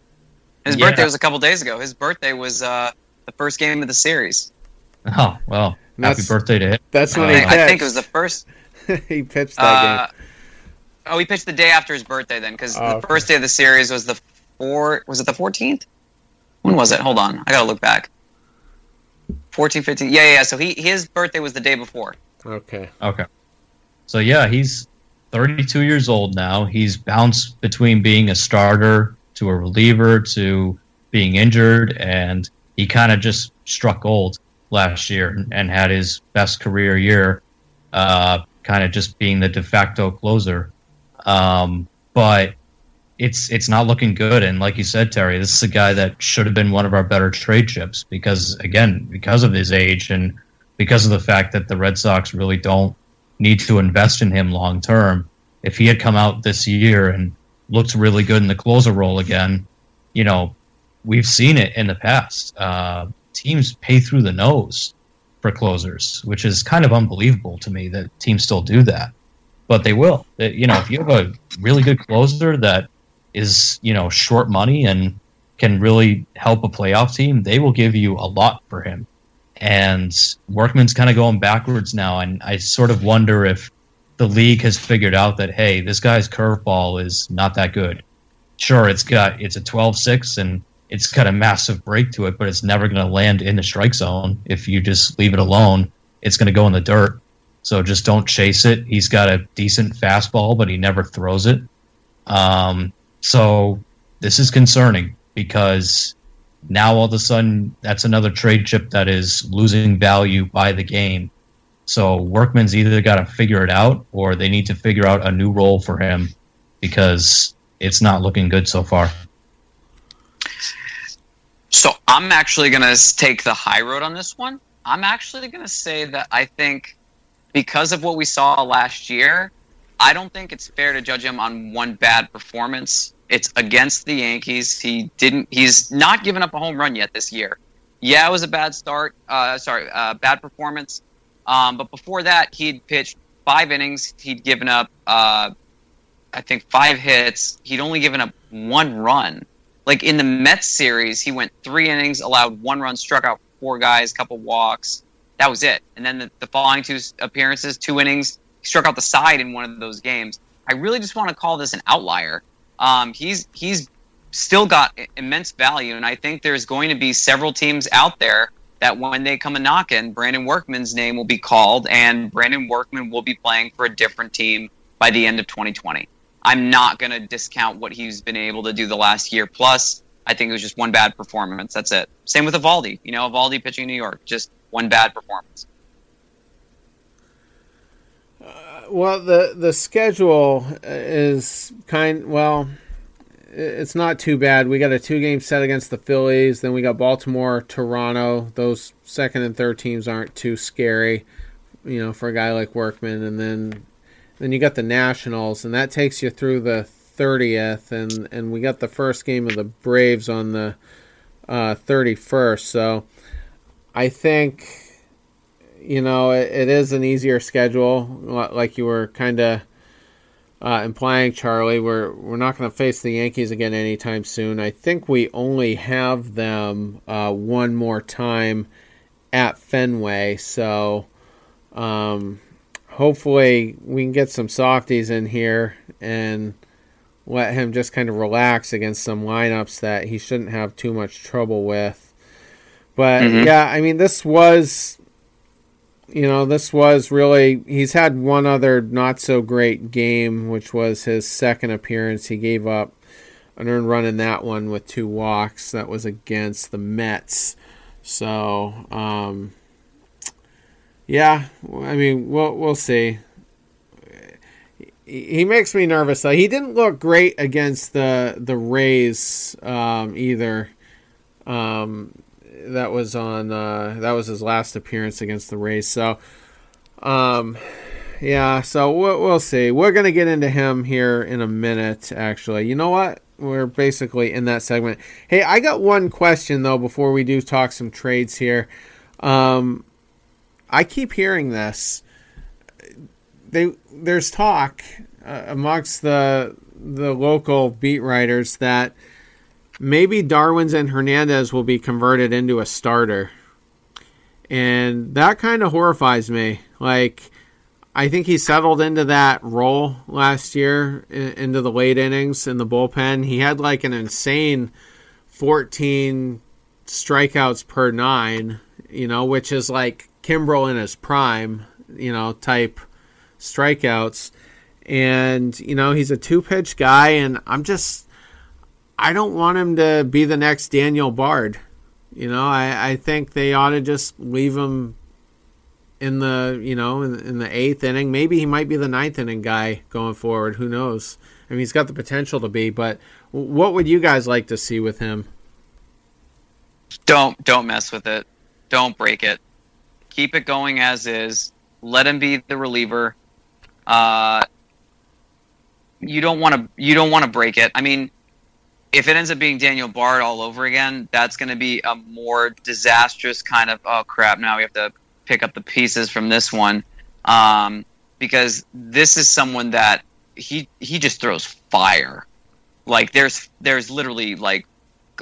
his yeah. birthday was a couple days ago. His birthday was uh, the first game of the series. Oh well, that's, happy birthday to him. That's when uh, he pitched. I think it was the first. he pitched that uh, game. Oh, he pitched the day after his birthday then, because oh, the okay. first day of the series was the four. Was it the fourteenth? When was it? Hold on, I gotta look back. 14, 15. Yeah, yeah. So he his birthday was the day before. Okay. Okay. So yeah, he's 32 years old now. He's bounced between being a starter to a reliever to being injured, and he kind of just struck gold last year and had his best career year, uh, kind of just being the de facto closer. Um, but it's it's not looking good. And like you said, Terry, this is a guy that should have been one of our better trade chips because again, because of his age and because of the fact that the Red Sox really don't need to invest in him long term. If he had come out this year and looked really good in the closer role again, you know, we've seen it in the past. Uh, teams pay through the nose for closers, which is kind of unbelievable to me that teams still do that. But they will. You know, if you have a really good closer that is, you know, short money and can really help a playoff team, they will give you a lot for him. And Workman's kind of going backwards now, and I sort of wonder if the league has figured out that hey, this guy's curveball is not that good. Sure, it's got it's a 12-6 and it's got a massive break to it, but it's never going to land in the strike zone if you just leave it alone. It's going to go in the dirt. So just don't chase it. He's got a decent fastball, but he never throws it. Um, so this is concerning because now all of a sudden that's another trade chip that is losing value by the game. So Workman's either got to figure it out or they need to figure out a new role for him because it's not looking good so far. So I'm actually going to take the high road on this one. I'm actually going to say that I think because of what we saw last year, I don't think it's fair to judge him on one bad performance. It's against the Yankees. He didn't. He's not given up a home run yet this year. Yeah, it was a bad start. Uh, sorry, uh, bad performance. Um, but before that, he'd pitched five innings. He'd given up, uh, I think, five hits. He'd only given up one run. Like in the Mets series, he went three innings, allowed one run, struck out four guys, couple walks. That was it. And then the, the following two appearances, two innings, he struck out the side in one of those games. I really just want to call this an outlier. Um, he's he's still got immense value, and I think there's going to be several teams out there that when they come a knocking, Brandon Workman's name will be called, and Brandon Workman will be playing for a different team by the end of 2020. I'm not going to discount what he's been able to do the last year. Plus, I think it was just one bad performance. That's it. Same with Eovaldi. You know, Eovaldi pitching in New York, just one bad performance. Well, the the schedule is kind well. It's not too bad. We got a two game set against the Phillies. Then we got Baltimore, Toronto. Those second and third teams aren't too scary, you know, for a guy like Workman. And then then you got the Nationals, and that takes you through the thirtieth. And and we got the first game of the Braves on the thirty uh, first. So I think you know, it, it is an easier schedule, like you were kind of uh, implying, Charlie. We're we're not going to face the Yankees again anytime soon. I think we only have them uh, one more time at Fenway, so um, hopefully we can get some softies in here and let him just kind of relax against some lineups that he shouldn't have too much trouble with. But mm-hmm. yeah, I mean, this was you know, this was really, he's had one other not so great game, which was his second appearance. He gave up an earned run in that one with two walks. That was against the Mets. So, um, yeah, I mean, we'll, we'll see. He makes me nervous though. He didn't look great against the the Rays um, either. Um, that was on uh, that was his last appearance against the Rays. So, um, yeah. So we'll, we'll see. We're gonna get into him here in a minute. Actually, you know what? We're basically in that segment. Hey, I got one question though before we do talk some trades here. Um, I keep hearing this. They there's talk uh, amongst the the local beat writers that maybe Darwinzon Hernandez will be converted into a starter. And that kind of horrifies me. Like, I think he settled into that role last year into the late innings in the bullpen. He had like an insane 14 strikeouts per nine, you know, which is like Kimbrel in his prime, you know, type strikeouts. And, you know, he's a two pitch guy, and I'm just I don't want him to be the next Daniel Bard. You know, I, I think they ought to just leave him in the you know in, in, the eighth inning. Maybe he might be the ninth inning guy going forward. Who knows? I mean, he's got the potential to be. But what would you guys like to see with him? Don't don't mess with it. Don't break it. Keep it going as is. Let him be the reliever. Uh, you don't want to you don't want to break it. I mean, if it ends up being Daniel Bard all over again, that's going to be a more disastrous kind of oh crap. Now we have to pick up the pieces from this one um, because this is someone that he he just throws fire. Like there's there's literally like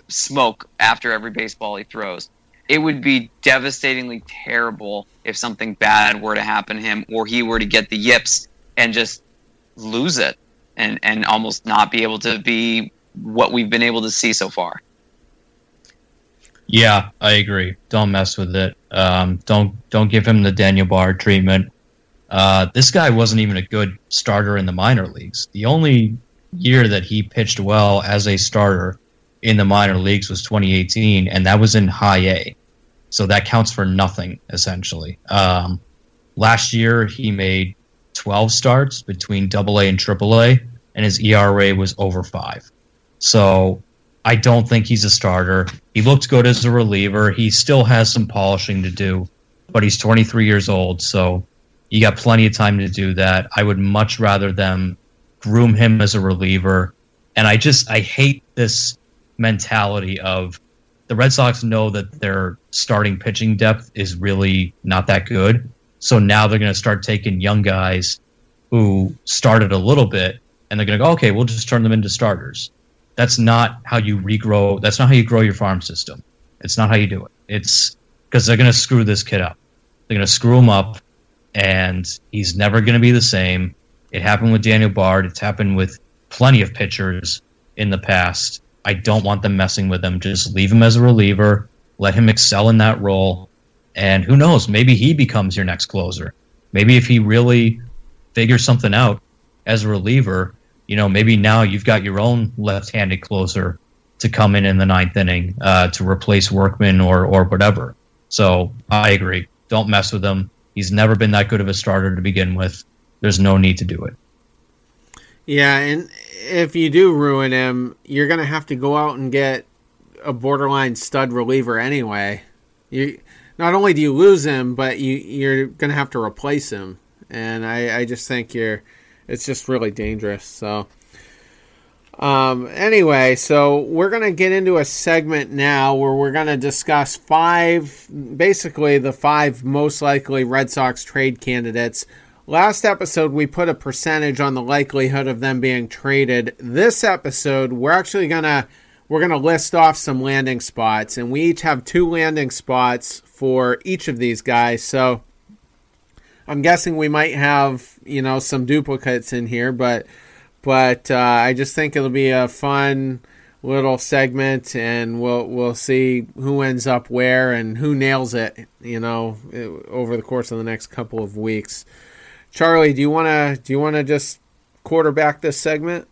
smoke after every baseball he throws. It would be devastatingly terrible if something bad were to happen to him or he were to get the yips and just lose it and and almost not be able to be what we've been able to see so far. Yeah, I agree. Don't mess with it. Um, don't don't give him the Daniel Bard treatment. Uh, this guy wasn't even a good starter in the minor leagues. The only year that he pitched well as a starter in the minor leagues was 2018, and that was in high A. So that counts for nothing, essentially. Um, last year, he made 12 starts between double A and triple A, and his ERA was over five. So I don't think he's a starter. He looks good as a reliever. He still has some polishing to do, but he's 23 years old, so you got plenty of time to do that. I would much rather them groom him as a reliever. And I just I hate this mentality of the Red Sox know that their starting pitching depth is really not that good. So now they're going to start taking young guys who started a little bit and they're going to go, okay, we'll just turn them into starters. That's not how you regrow. That's not how you grow your farm system. It's not how you do it. It's because they're going to screw this kid up. They're going to screw him up and he's never going to be the same. It happened with Daniel Bard. It's happened with plenty of pitchers in the past. I don't want them messing with him. Just leave him as a reliever. Let him excel in that role. And who knows? Maybe he becomes your next closer. Maybe if he really figures something out as a reliever, you know, maybe now you've got your own left-handed closer to come in in the ninth inning uh, to replace Workman or or whatever. So I agree. Don't mess with him. He's never been that good of a starter to begin with. There's no need to do it. Yeah, and if you do ruin him, you're going to have to go out and get a borderline stud reliever anyway. You not only do you lose him, but you you're going to have to replace him, and I I just think you're it's just really dangerous. So. Um, anyway, so we're going to get into a segment now where we're going to discuss five, basically the five most likely Red Sox trade candidates. Last episode, we put a percentage on the likelihood of them being traded. This episode, we're actually going to we're going to list off some landing spots, and we each have two landing spots for each of these guys. So I'm guessing we might have, you know, some duplicates in here, but but uh, I just think it'll be a fun little segment, and we'll we'll see who ends up where and who nails it. You know, over the course of the next couple of weeks. Charlie, do you want to do you want to just quarterback this segment?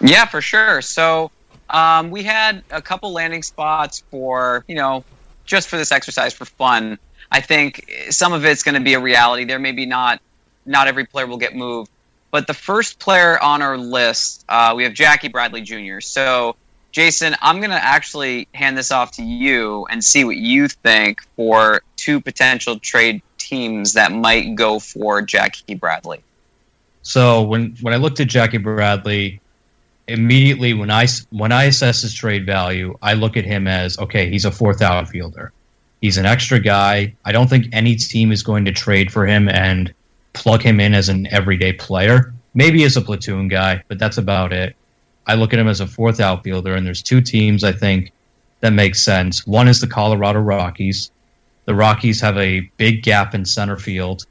Yeah, for sure. So um, we had a couple landing spots for you know just for this exercise for fun. I think some of it's going to be a reality. There may be not not every player will get moved, but the first player on our list, uh, we have Jackie Bradley Jr. So, Jason, I'm going to actually hand this off to you and see what you think for two potential trade teams that might go for Jackie Bradley. So when when I looked at Jackie Bradley, immediately when I when I assess his trade value, I look at him as okay, he's a fourth outfielder. He's an extra guy. I don't think any team is going to trade for him and plug him in as an everyday player. Maybe as a platoon guy, but that's about it. I look at him as a fourth outfielder, and there's two teams I think that make sense. One is the Colorado Rockies. The Rockies have a big gap in center field.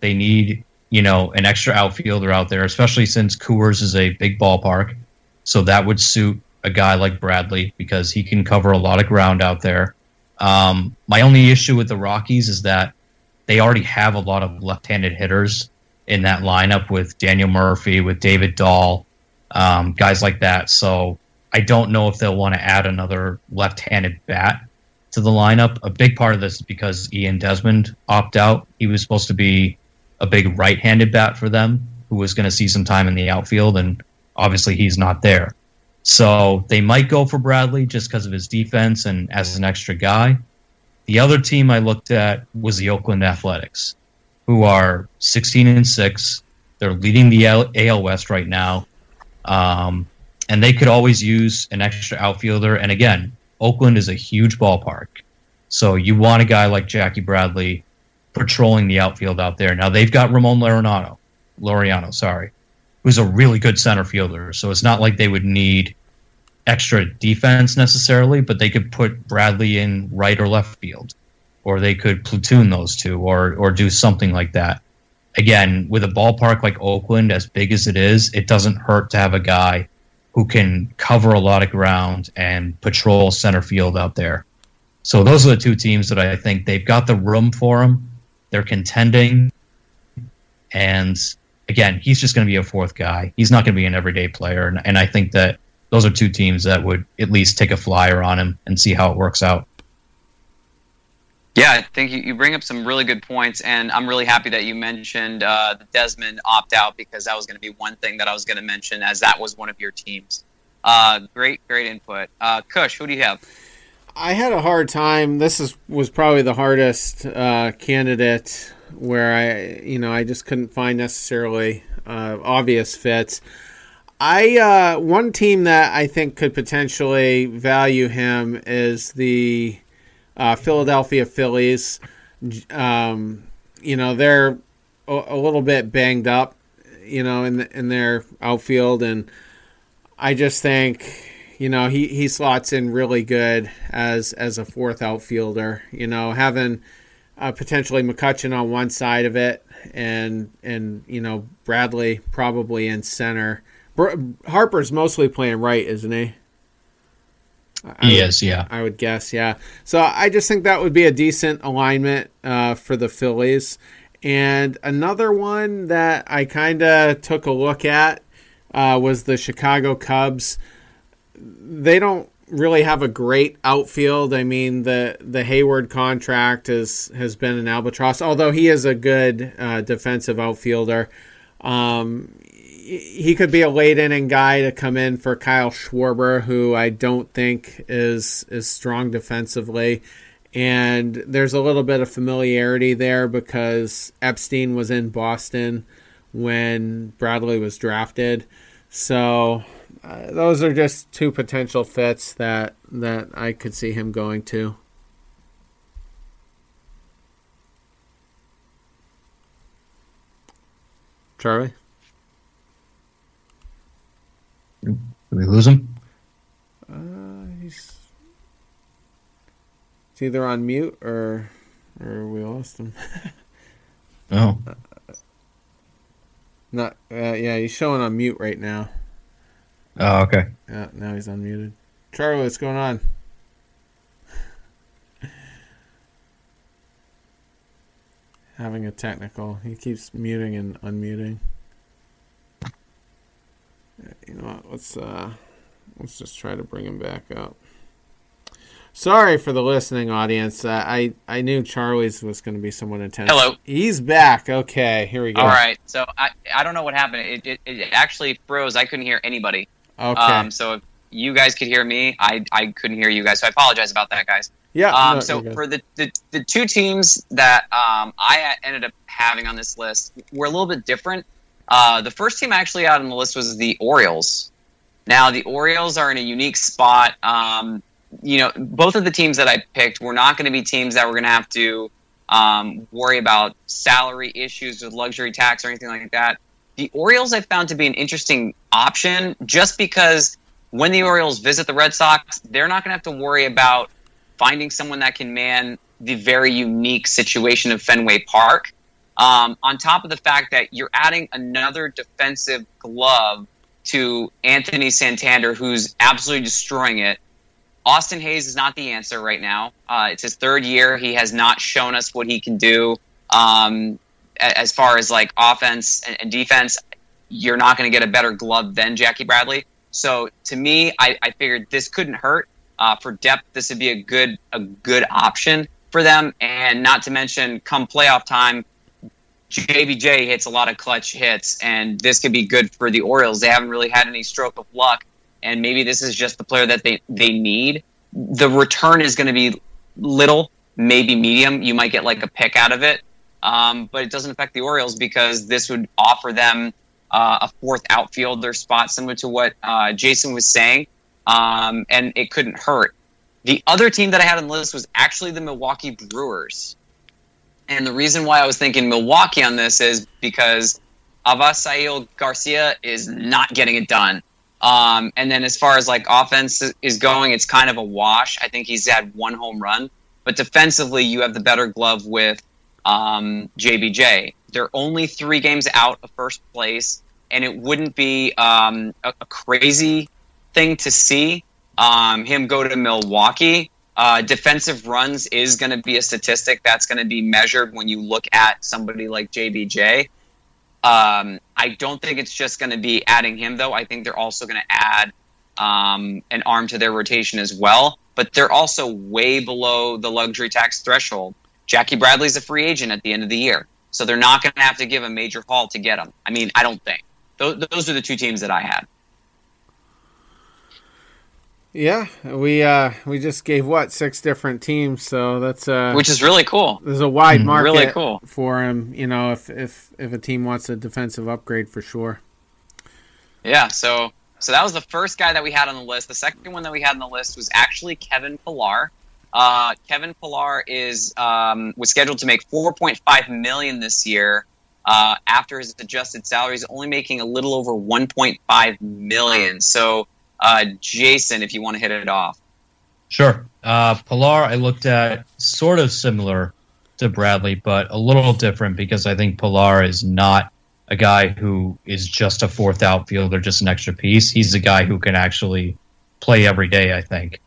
They need, you know, an extra outfielder out there, especially since Coors is a big ballpark. So that would suit a guy like Bradley because he can cover a lot of ground out there. Um, my only issue with the Rockies is that they already have a lot of left-handed hitters in that lineup with Daniel Murphy, with David Dahl, um, guys like that. So I don't know if they'll want to add another left-handed bat to the lineup. A big part of this is because Ian Desmond opted out. He was supposed to be a big right-handed bat for them, who was going to see some time in the outfield, and obviously he's not there. So they might go for Bradley just because of his defense and as an extra guy. The other team I looked at was the Oakland Athletics, who are 16 and 6. They're leading the AL West right now. Um, and they could always use an extra outfielder. And again, Oakland is a huge ballpark. So you want a guy like Jackie Bradley patrolling the outfield out there. Now they've got Ramon Laureano, Laureano, sorry, who's a really good center fielder. So it's not like they would need extra defense necessarily, but they could put Bradley in right or left field, or they could platoon those two, or or do something like that. Again, with a ballpark like Oakland, as big as it is, it doesn't hurt to have a guy who can cover a lot of ground and patrol center field out there. So those are the two teams that I think they've got the room for them. They're contending, and again, he's just going to be a fourth guy. He's not going to be an everyday player, and, and I think that those are two teams that would at least take a flyer on him and see how it works out. Yeah, I think you, you bring up some really good points, and I'm really happy that you mentioned uh, the Desmond opt out because that was going to be one thing that I was going to mention as that was one of your teams. Uh, great, great input. Uh, Kush, who do you have? I had a hard time. This is was probably the hardest uh, candidate where I, you know, I just couldn't find necessarily uh, obvious fits. I uh, one team that I think could potentially value him is the uh, Philadelphia Phillies. Um, you know they're a, little bit banged up, you know, in the, in their outfield, and I just think you know he, he slots in really good as as a fourth outfielder. You know, having uh, potentially McCutchen on one side of it, and and you know Bradley probably in center Harper's mostly playing right, isn't he? I he would, is, yeah. I would guess, yeah. So I just think that would be a decent alignment uh, for the Phillies. And another one that I kind of took a look at uh, was the Chicago Cubs. They don't really have a great outfield. I mean, the the Heyward contract has has been an albatross, although he is a good uh, defensive outfielder. Um, he could be a late inning guy to come in for Kyle Schwarber, who I don't think is is strong defensively. And there's a little bit of familiarity there because Epstein was in Boston when Bradley was drafted. So uh, those are just two potential fits that that I could see him going to. Charlie. Did we lose him? Uh, he's it's either on mute or or we lost him. oh. Uh, not uh, yeah, he's showing on mute right now. Oh, okay. Yeah, now he's unmuted. Charlie, what's going on? Having a technical. He keeps muting and unmuting. You know what? Let's uh, let's just try to bring him back up. Sorry for the listening audience. Uh, I I knew Charlie's was going to be somewhat intense. Hello. He's back. Okay, here we go. All right. So I I don't know what happened. It it, it actually froze. I couldn't hear anybody. Okay. Um. So if you guys could hear me, I I couldn't hear you guys. So I apologize about that, guys. Yeah. Um. No, so for the, the the two teams that um I ended up having on this list were a little bit different. Uh, the first team I actually out on the list was the Orioles. Now, the Orioles are in a unique spot. Um, you know, both of the teams that I picked were not going to be teams that were going to have to um, worry about salary issues with luxury tax or anything like that. The Orioles I found to be an interesting option just because when the Orioles visit the Red Sox, they're not going to have to worry about finding someone that can man the very unique situation of Fenway Park. Um, on top of the fact that you're adding another defensive glove to Anthony Santander, who's absolutely destroying it. Austin Hays is not the answer right now. Uh, it's his third year. He has not shown us what he can do um, as far as like offense and, and defense. You're not going to get a better glove than Jackie Bradley. So to me, I, I figured this couldn't hurt. Uh, for depth, this would be a good a good option for them. And not to mention, come playoff time, JBJ hits a lot of clutch hits, and this could be good for the Orioles. They haven't really had any stroke of luck, and maybe this is just the player that they, they need. The return is going to be little, maybe medium. You might get like a pick out of it, um, but it doesn't affect the Orioles because this would offer them uh, a fourth outfielder spot, similar to what uh, Jason was saying, um, and it couldn't hurt. The other team that I had on the list was actually the Milwaukee Brewers. And the reason why I was thinking Milwaukee on this is because Avisail Garcia is not getting it done. Um, and then as far as like offense is going, it's kind of a wash. I think he's had one home run, but defensively, you have the better glove with um, JBJ. They're only three games out of first place, and it wouldn't be um, a, a, crazy thing to see um, him go to Milwaukee. Uh, defensive runs is going to be a statistic that's going to be measured when you look at somebody like JBJ. Um, I don't think it's just going to be adding him, though. I think they're also going to add um, an arm to their rotation as well. But they're also way below the luxury tax threshold. Jackie Bradley's a free agent at the end of the year, so they're not going to have to give a major haul to get him. I mean, I don't think. Those, those are the two teams that I had. Yeah, we uh we just gave what six different teams, so that's uh which is really cool. There's a wide mm-hmm. market really cool. for him, you know, if if if a team wants a defensive upgrade for sure. Yeah, so so that was the first guy that we had on the list. The second one that we had on the list was actually Kevin Pillar. Uh, Kevin Pillar is um, was scheduled to make 4.5 million this year. Uh, after his adjusted salary, he's only making a little over 1.5 million. So uh, Jason, if you want to hit it off. Sure. Uh, Pillar, I looked at sort of similar to Bradley, but a little different because I think Pillar is not a guy who is just a fourth outfielder, just an extra piece. He's a guy who can actually play every day, I think.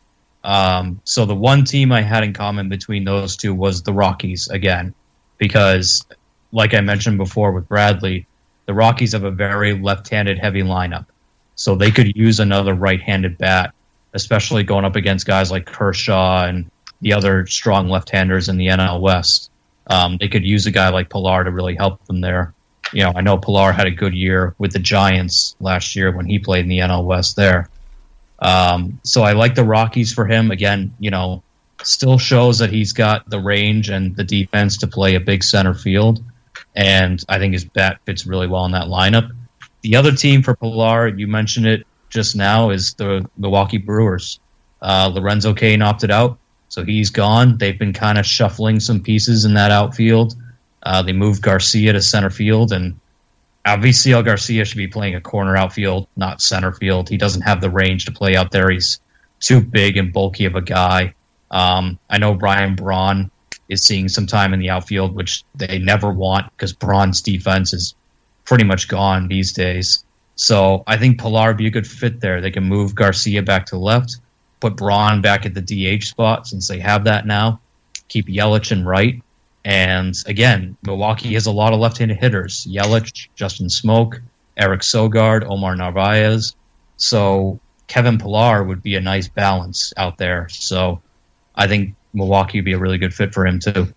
Um, so the one team I had in common between those two was the Rockies again, because like I mentioned before with Bradley, the Rockies have a very left-handed heavy lineup. So they could use another right-handed bat, especially going up against guys like Kershaw and the other strong left-handers in the NL West. Um, they could use a guy like Pillar to really help them there. You know, I know Pillar had a good year with the Giants last year when he played in the NL West there. Um, so I like the Rockies for him. Again, you know, still shows that he's got the range and the defense to play a big center field. And I think his bat fits really well in that lineup. The other team for Pillar, you mentioned it just now, is the Milwaukee Brewers. Uh, Lorenzo Cain opted out, so he's gone. They've been kind of shuffling some pieces in that outfield. Uh, they moved Garcia to center field, and Avisail Garcia should be playing a corner outfield, not center field. He doesn't have the range to play out there. He's too big and bulky of a guy. Um, I know Brian Braun is seeing some time in the outfield, which they never want because Braun's defense is pretty much gone these days. So I think Pillar would be a good fit there. They can move Garcia back to left, put Braun back at the DH spot since they have that now. Keep Yelich in right. And again, Milwaukee has a lot of left-handed hitters: Yelich, Justin Smoak, Eric Sogard, Omar Narvaez. So Kevin Pillar would be a nice balance out there. So I think Milwaukee would be a really good fit for him too.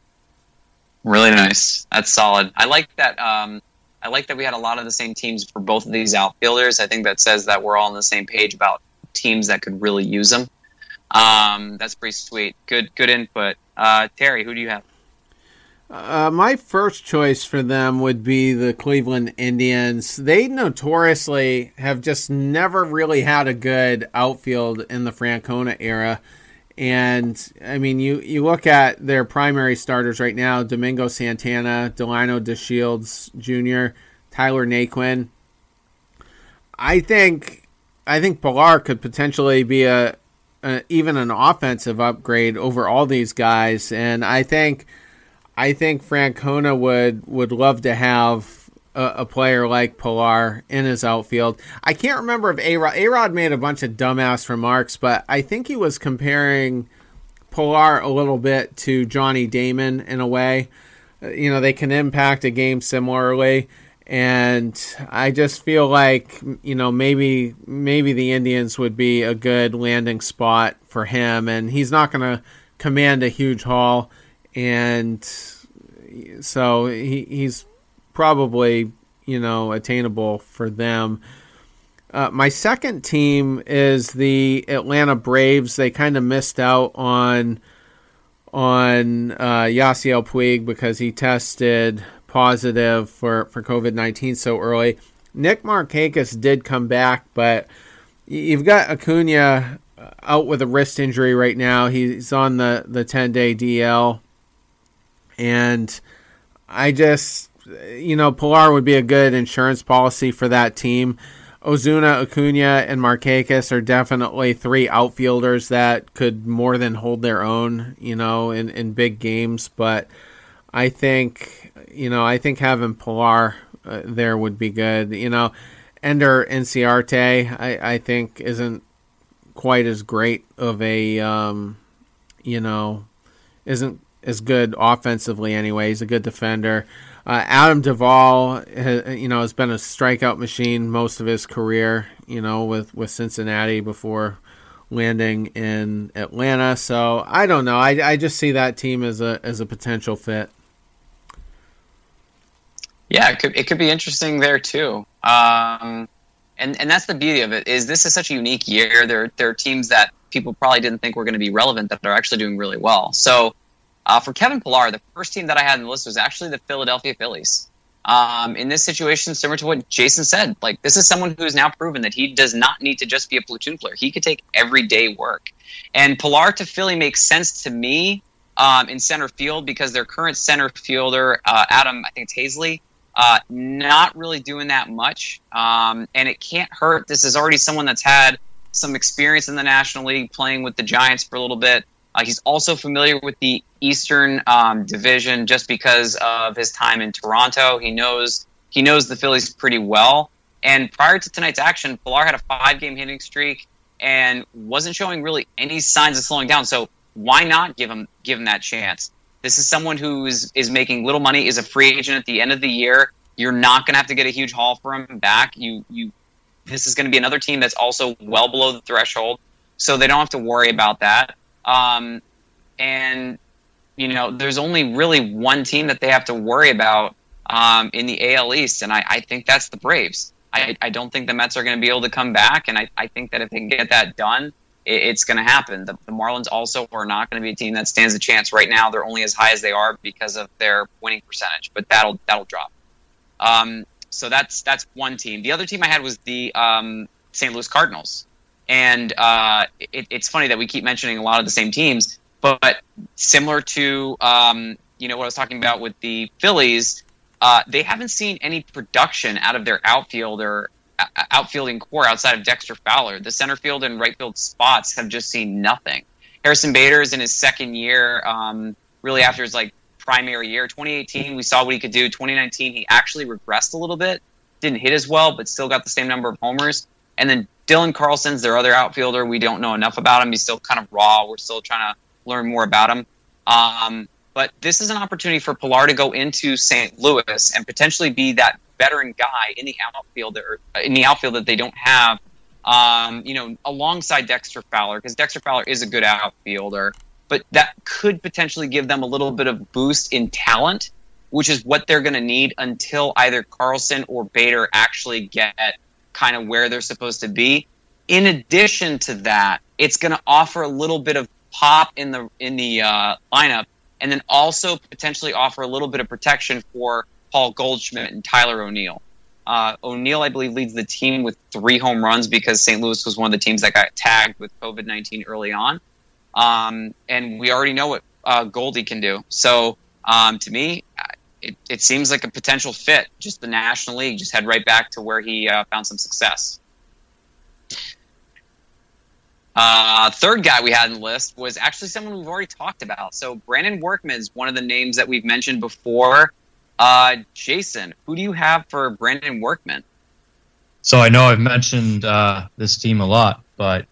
Really nice. That's solid. I like that. Um, I like that we had a lot of the same teams for both of these outfielders. I think that says that we're all on the same page about teams that could really use them. Um, that's pretty sweet. Good, good input. Uh, Terry, who do you have? Uh, my first choice for them would be the Cleveland Indians. They notoriously have just never really had a good outfield in the Francona era. And I mean, you, you look at their primary starters right now Domingo Santana, Delino DeShields Jr., Tyler Naquin. I think I think Pillar could potentially be a, a, even an offensive upgrade over all these guys, and I think I think Francona would would love to have a, a, player like Pillar in his outfield. I can't remember if A Rod A Rod made a bunch of dumbass remarks, but I think he was comparing Pillar a little bit to Johnny Damon in a way. Uh, you know, they can impact a game similarly. And I just feel like you know maybe maybe the Indians would be a good landing spot for him, and he's not going to command a huge haul, and so he, he's probably you know attainable for them. Uh, my second team is the Atlanta Braves. They kind of missed out on on uh, Yasiel Puig because he tested positive for, for COVID 19 so early. Nick Markakis did come back, but you've got Acuna out with a wrist injury right now. He's on the, the 10 day DL. And I just, you know, Pillar would be a good insurance policy for that team. Ozuna, Acuna, and Markakis are definitely three outfielders that could more than hold their own, you know, in, in big games. But I think, you know, I think having Pillar uh, there would be good. You know, Ender Inciarte, I, I think, isn't quite as great of a, um, you know, isn't as good offensively anyway. He's a good defender. Uh, Adam Duvall, has, you know, has been a strikeout machine most of his career. You know, with with Cincinnati before landing in Atlanta. So I don't know. I, I just see that team as a as a potential fit. Yeah, it could it could be interesting there too. Um, and and that's the beauty of it is this is such a unique year. There there are teams that people probably didn't think were going to be relevant that are actually doing really well. So uh, for Kevin Pillar, the first team that I had in the list was actually the Philadelphia Phillies. Um, in this situation, similar to what Jason said, like this is someone who has now proven that he does not need to just be a platoon player. He could take everyday work. And Pillar to Philly makes sense to me um, in center field because their current center fielder, uh, Adam, I think it's Haseley, uh, not really doing that much. Um, and it can't hurt. This is already someone that's had some experience in the National League playing with the Giants for a little bit. Uh, he's also familiar with the Eastern um, Division just because of his time in Toronto. He knows he knows the Phillies pretty well. And prior to tonight's action, Pillar had a five-game hitting streak and wasn't showing really any signs of slowing down. So why not give him give him that chance? This is someone who is is making little money, is a free agent at the end of the year. You're not going to have to get a huge haul for him back. You you this is going to be another team that's also well below the threshold, so they don't have to worry about that. Um, and you know, there's only really one team that they have to worry about um, in the AL East, and I, I think that's the Braves. I, I, don't think the Mets are going to be able to come back, and I, I, think that if they can get that done, it, it's going to happen. The, the, Marlins also are not going to be a team that stands a chance right now. They're only as high as they are because of their winning percentage, but that'll that'll drop. Um, so that's that's one team. The other team I had was the um, St. Louis Cardinals. And uh, it, it's funny that we keep mentioning a lot of the same teams, but similar to um, you know what I was talking about with the Phillies, uh, they haven't seen any production out of their outfielder outfielding core outside of Dexter Fowler. The center field and right field spots have just seen nothing. Harrison Bader is in his second year, um, really after his like primary year. 2018, we saw what he could do. 2019, he actually regressed a little bit, didn't hit as well, but still got the same number of homers. And then Dylan Carlson's their other outfielder. We don't know enough about him. He's still kind of raw. We're still trying to learn more about him. Um, but this is an opportunity for Pillar to go into St. Louis and potentially be that veteran guy in the outfield or in the outfield that they don't have. Um, you know, alongside Dexter Fowler, because Dexter Fowler is a good outfielder, but that could potentially give them a little bit of boost in talent, which is what they're going to need until either Carlson or Bader actually get kind of where they're supposed to be. In addition to that, it's going to offer a little bit of pop in the in the uh, lineup, and then also potentially offer a little bit of protection for Paul Goldschmidt and Tyler O'Neill. Uh, O'Neill, I believe, leads the team with three home runs because St. Louis was one of the teams that got tagged with COVID nineteen early on, um, and we already know what uh, Goldie can do. So um, to me, it, it seems like a potential fit. Just the National League, just head right back to where he uh, found some success. Uh, third guy we had in the list was actually someone we've already talked about. So Brandon Workman is one of the names that we've mentioned before. Uh, Jason, who do you have for Brandon Workman? So I know I've mentioned uh, this team a lot, but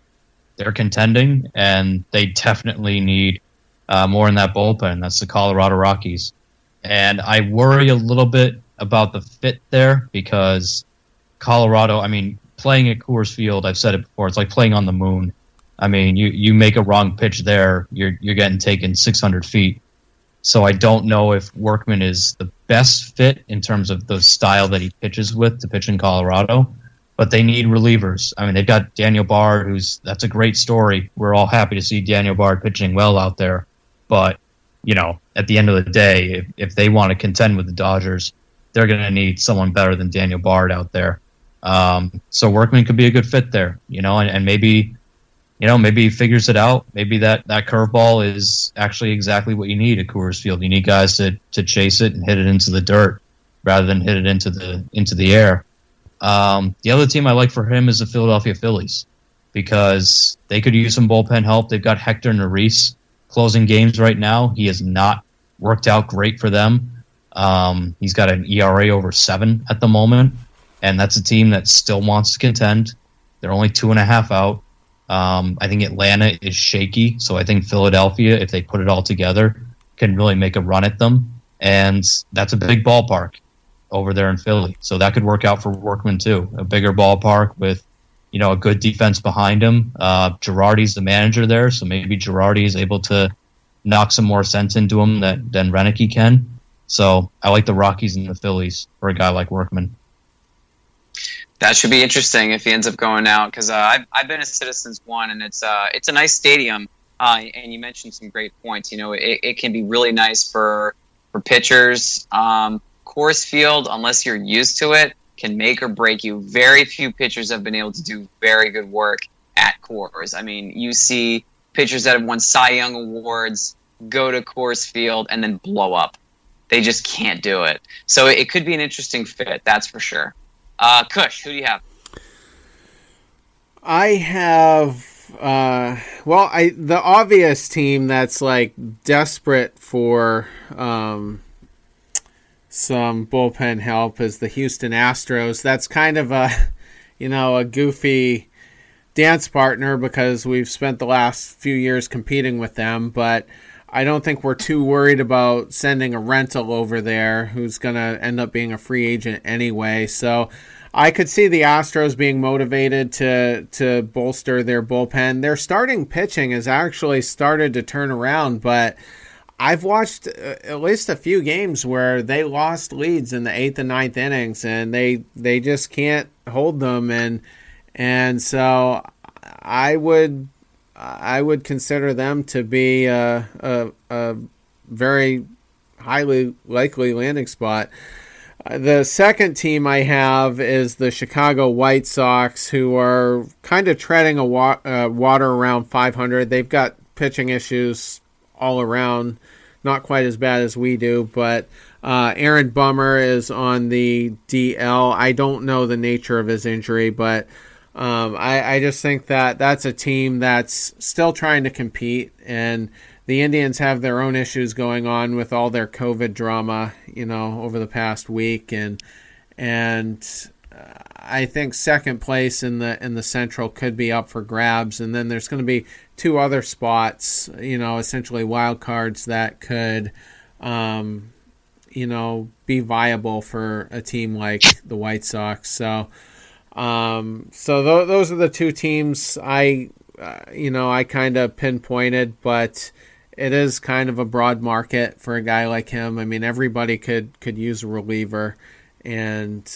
they're contending and they definitely need uh, more in that bullpen. That's the Colorado Rockies and I worry a little bit about the fit there because Colorado. I mean, playing at Coors Field, I've said it before. It's like playing on the moon. I mean, you you make a wrong pitch there, you're you're getting taken 600 feet. So I don't know if Workman is the best fit in terms of the style that he pitches with to pitch in Colorado. But they need relievers. I mean, they've got Daniel Bard, who's that's a great story. We're all happy to see Daniel Bard pitching well out there. But you know, at the end of the day, if, if they want to contend with the Dodgers, they're going to need someone better than Daniel Bard out there. Um, so Workman could be a good fit there, you know, and, and maybe, you know, maybe he figures it out. Maybe that, that curveball is actually exactly what you need at Coors Field. You need guys to, to chase it and hit it into the dirt rather than hit it into the into the air. Um, the other team I like for him is the Philadelphia Phillies because they could use some bullpen help. They've got Hector Neris closing games right now. He has not worked out great for them. Um, he's got an ERA over seven at the moment, and that's a team that still wants to contend. They're only two and a half out. Um, I think Atlanta is shaky, so I think Philadelphia, if they put it all together, can really make a run at them. And that's a big ballpark over there in Philly, so that could work out for Workman too. A bigger ballpark with you know, a good defense behind him. Uh, Girardi's the manager there, so maybe Girardi is able to knock some more sense into him that, than Roenicke can. So I like the Rockies and the Phillies for a guy like Workman. That should be interesting if he ends up going out because uh, I've, I've been a Citizens one and it's uh, it's a nice stadium. Uh, and you mentioned some great points. You know, it, it can be really nice for for pitchers. Um, Coors Field, unless you're used to it, can make or break you. Very few pitchers have been able to do very good work at Coors. I mean, you see pitchers that have won Cy Young awards go to Coors Field and then blow up. They just can't do it. So it could be an interesting fit, that's for sure. Uh, Kush, who do you have? I have uh, well, I the obvious team that's like desperate for um, some bullpen help is the Houston Astros. That's kind of a, you know, a goofy dance partner because we've spent the last few years competing with them, but I don't think we're too worried about sending a rental over there who's going to end up being a free agent anyway. So I could see the Astros being motivated to to bolster their bullpen. Their starting pitching has actually started to turn around, but I've watched uh, at least a few games where they lost leads in the eighth and ninth innings, and they they just can't hold them, and and so I would I would consider them to be a, a, a very highly likely landing spot. Uh, the second team I have is the Chicago White Sox, who are kind of treading a wa- uh, water around 500. They've got pitching issues all around not quite as bad as we do, but uh, Aaron Bummer is on the DL. I don't know the nature of his injury, but um, I, I, just think that that's a team that's still trying to compete, and the Indians have their own issues going on with all their COVID drama, you know, over the past week, and and I think second place in the in the Central could be up for grabs, and then there's going to be two other spots, you know, essentially wild cards that could, um, you know, be viable for a team like the White Sox. So, um, so th- those are the two teams I, uh, you know, I kind of pinpointed, but it is kind of a broad market for a guy like him. I mean, everybody could could use a reliever, and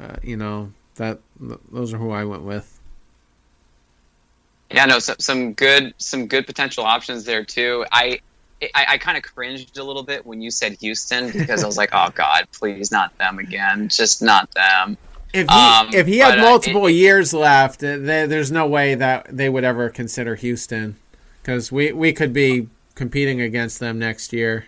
uh, you know that those are who I went with. Yeah, no, so, some good some good potential options there too. I I, I kind of cringed a little bit when you said Houston because I was like, oh God, please not them again, just not them. If he, um, if he had multiple uh, it, years left, there's no way that they would ever consider Houston because we, we could be competing against them next year.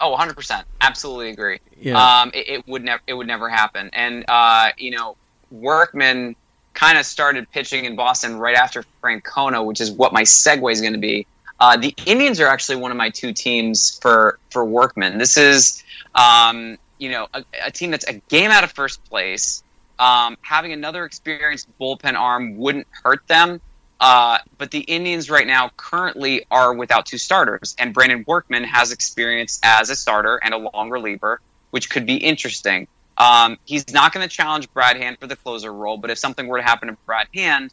Oh, 100 percent, absolutely agree. Yeah. Um, it, it, would never it would never happen, and uh, you know, Workman kind of started pitching in Boston right after Francona, which is what my segue is going to be. Uh, the Indians are actually one of my two teams for for Workman. This is, um, you know, a, a, team that's a game out of first place. Um, having another experienced bullpen arm wouldn't hurt them. Uh, but the Indians right now currently are without two starters, and Brandon Workman has experience as a starter and a long reliever, which could be interesting. Um, he's not going to challenge Brad Hand for the closer role, but if something were to happen to Brad Hand,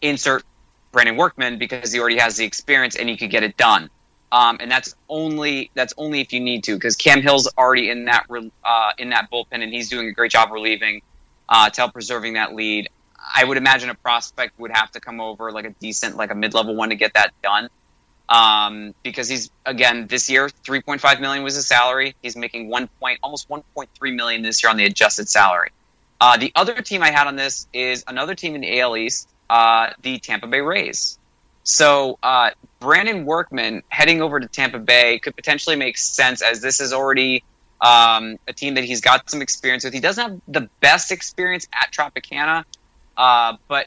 insert Brandon Workman because he already has the experience and he could get it done. Um, and that's only that's only if you need to because Cam Hill's already in that uh, in that bullpen and he's doing a great job relieving uh, to help preserving that lead. I would imagine a prospect would have to come over like a decent like a mid level one to get that done um, because he's again this year 3.5 million was his salary. He's making one point almost 1.3 million this year on the adjusted salary. Uh, the other team I had on this is another team in the AL East, uh, the Tampa Bay Rays. So uh, Brandon Workman heading over to Tampa Bay could potentially make sense as this is already um, a team that he's got some experience with. He doesn't have the best experience at Tropicana, uh, but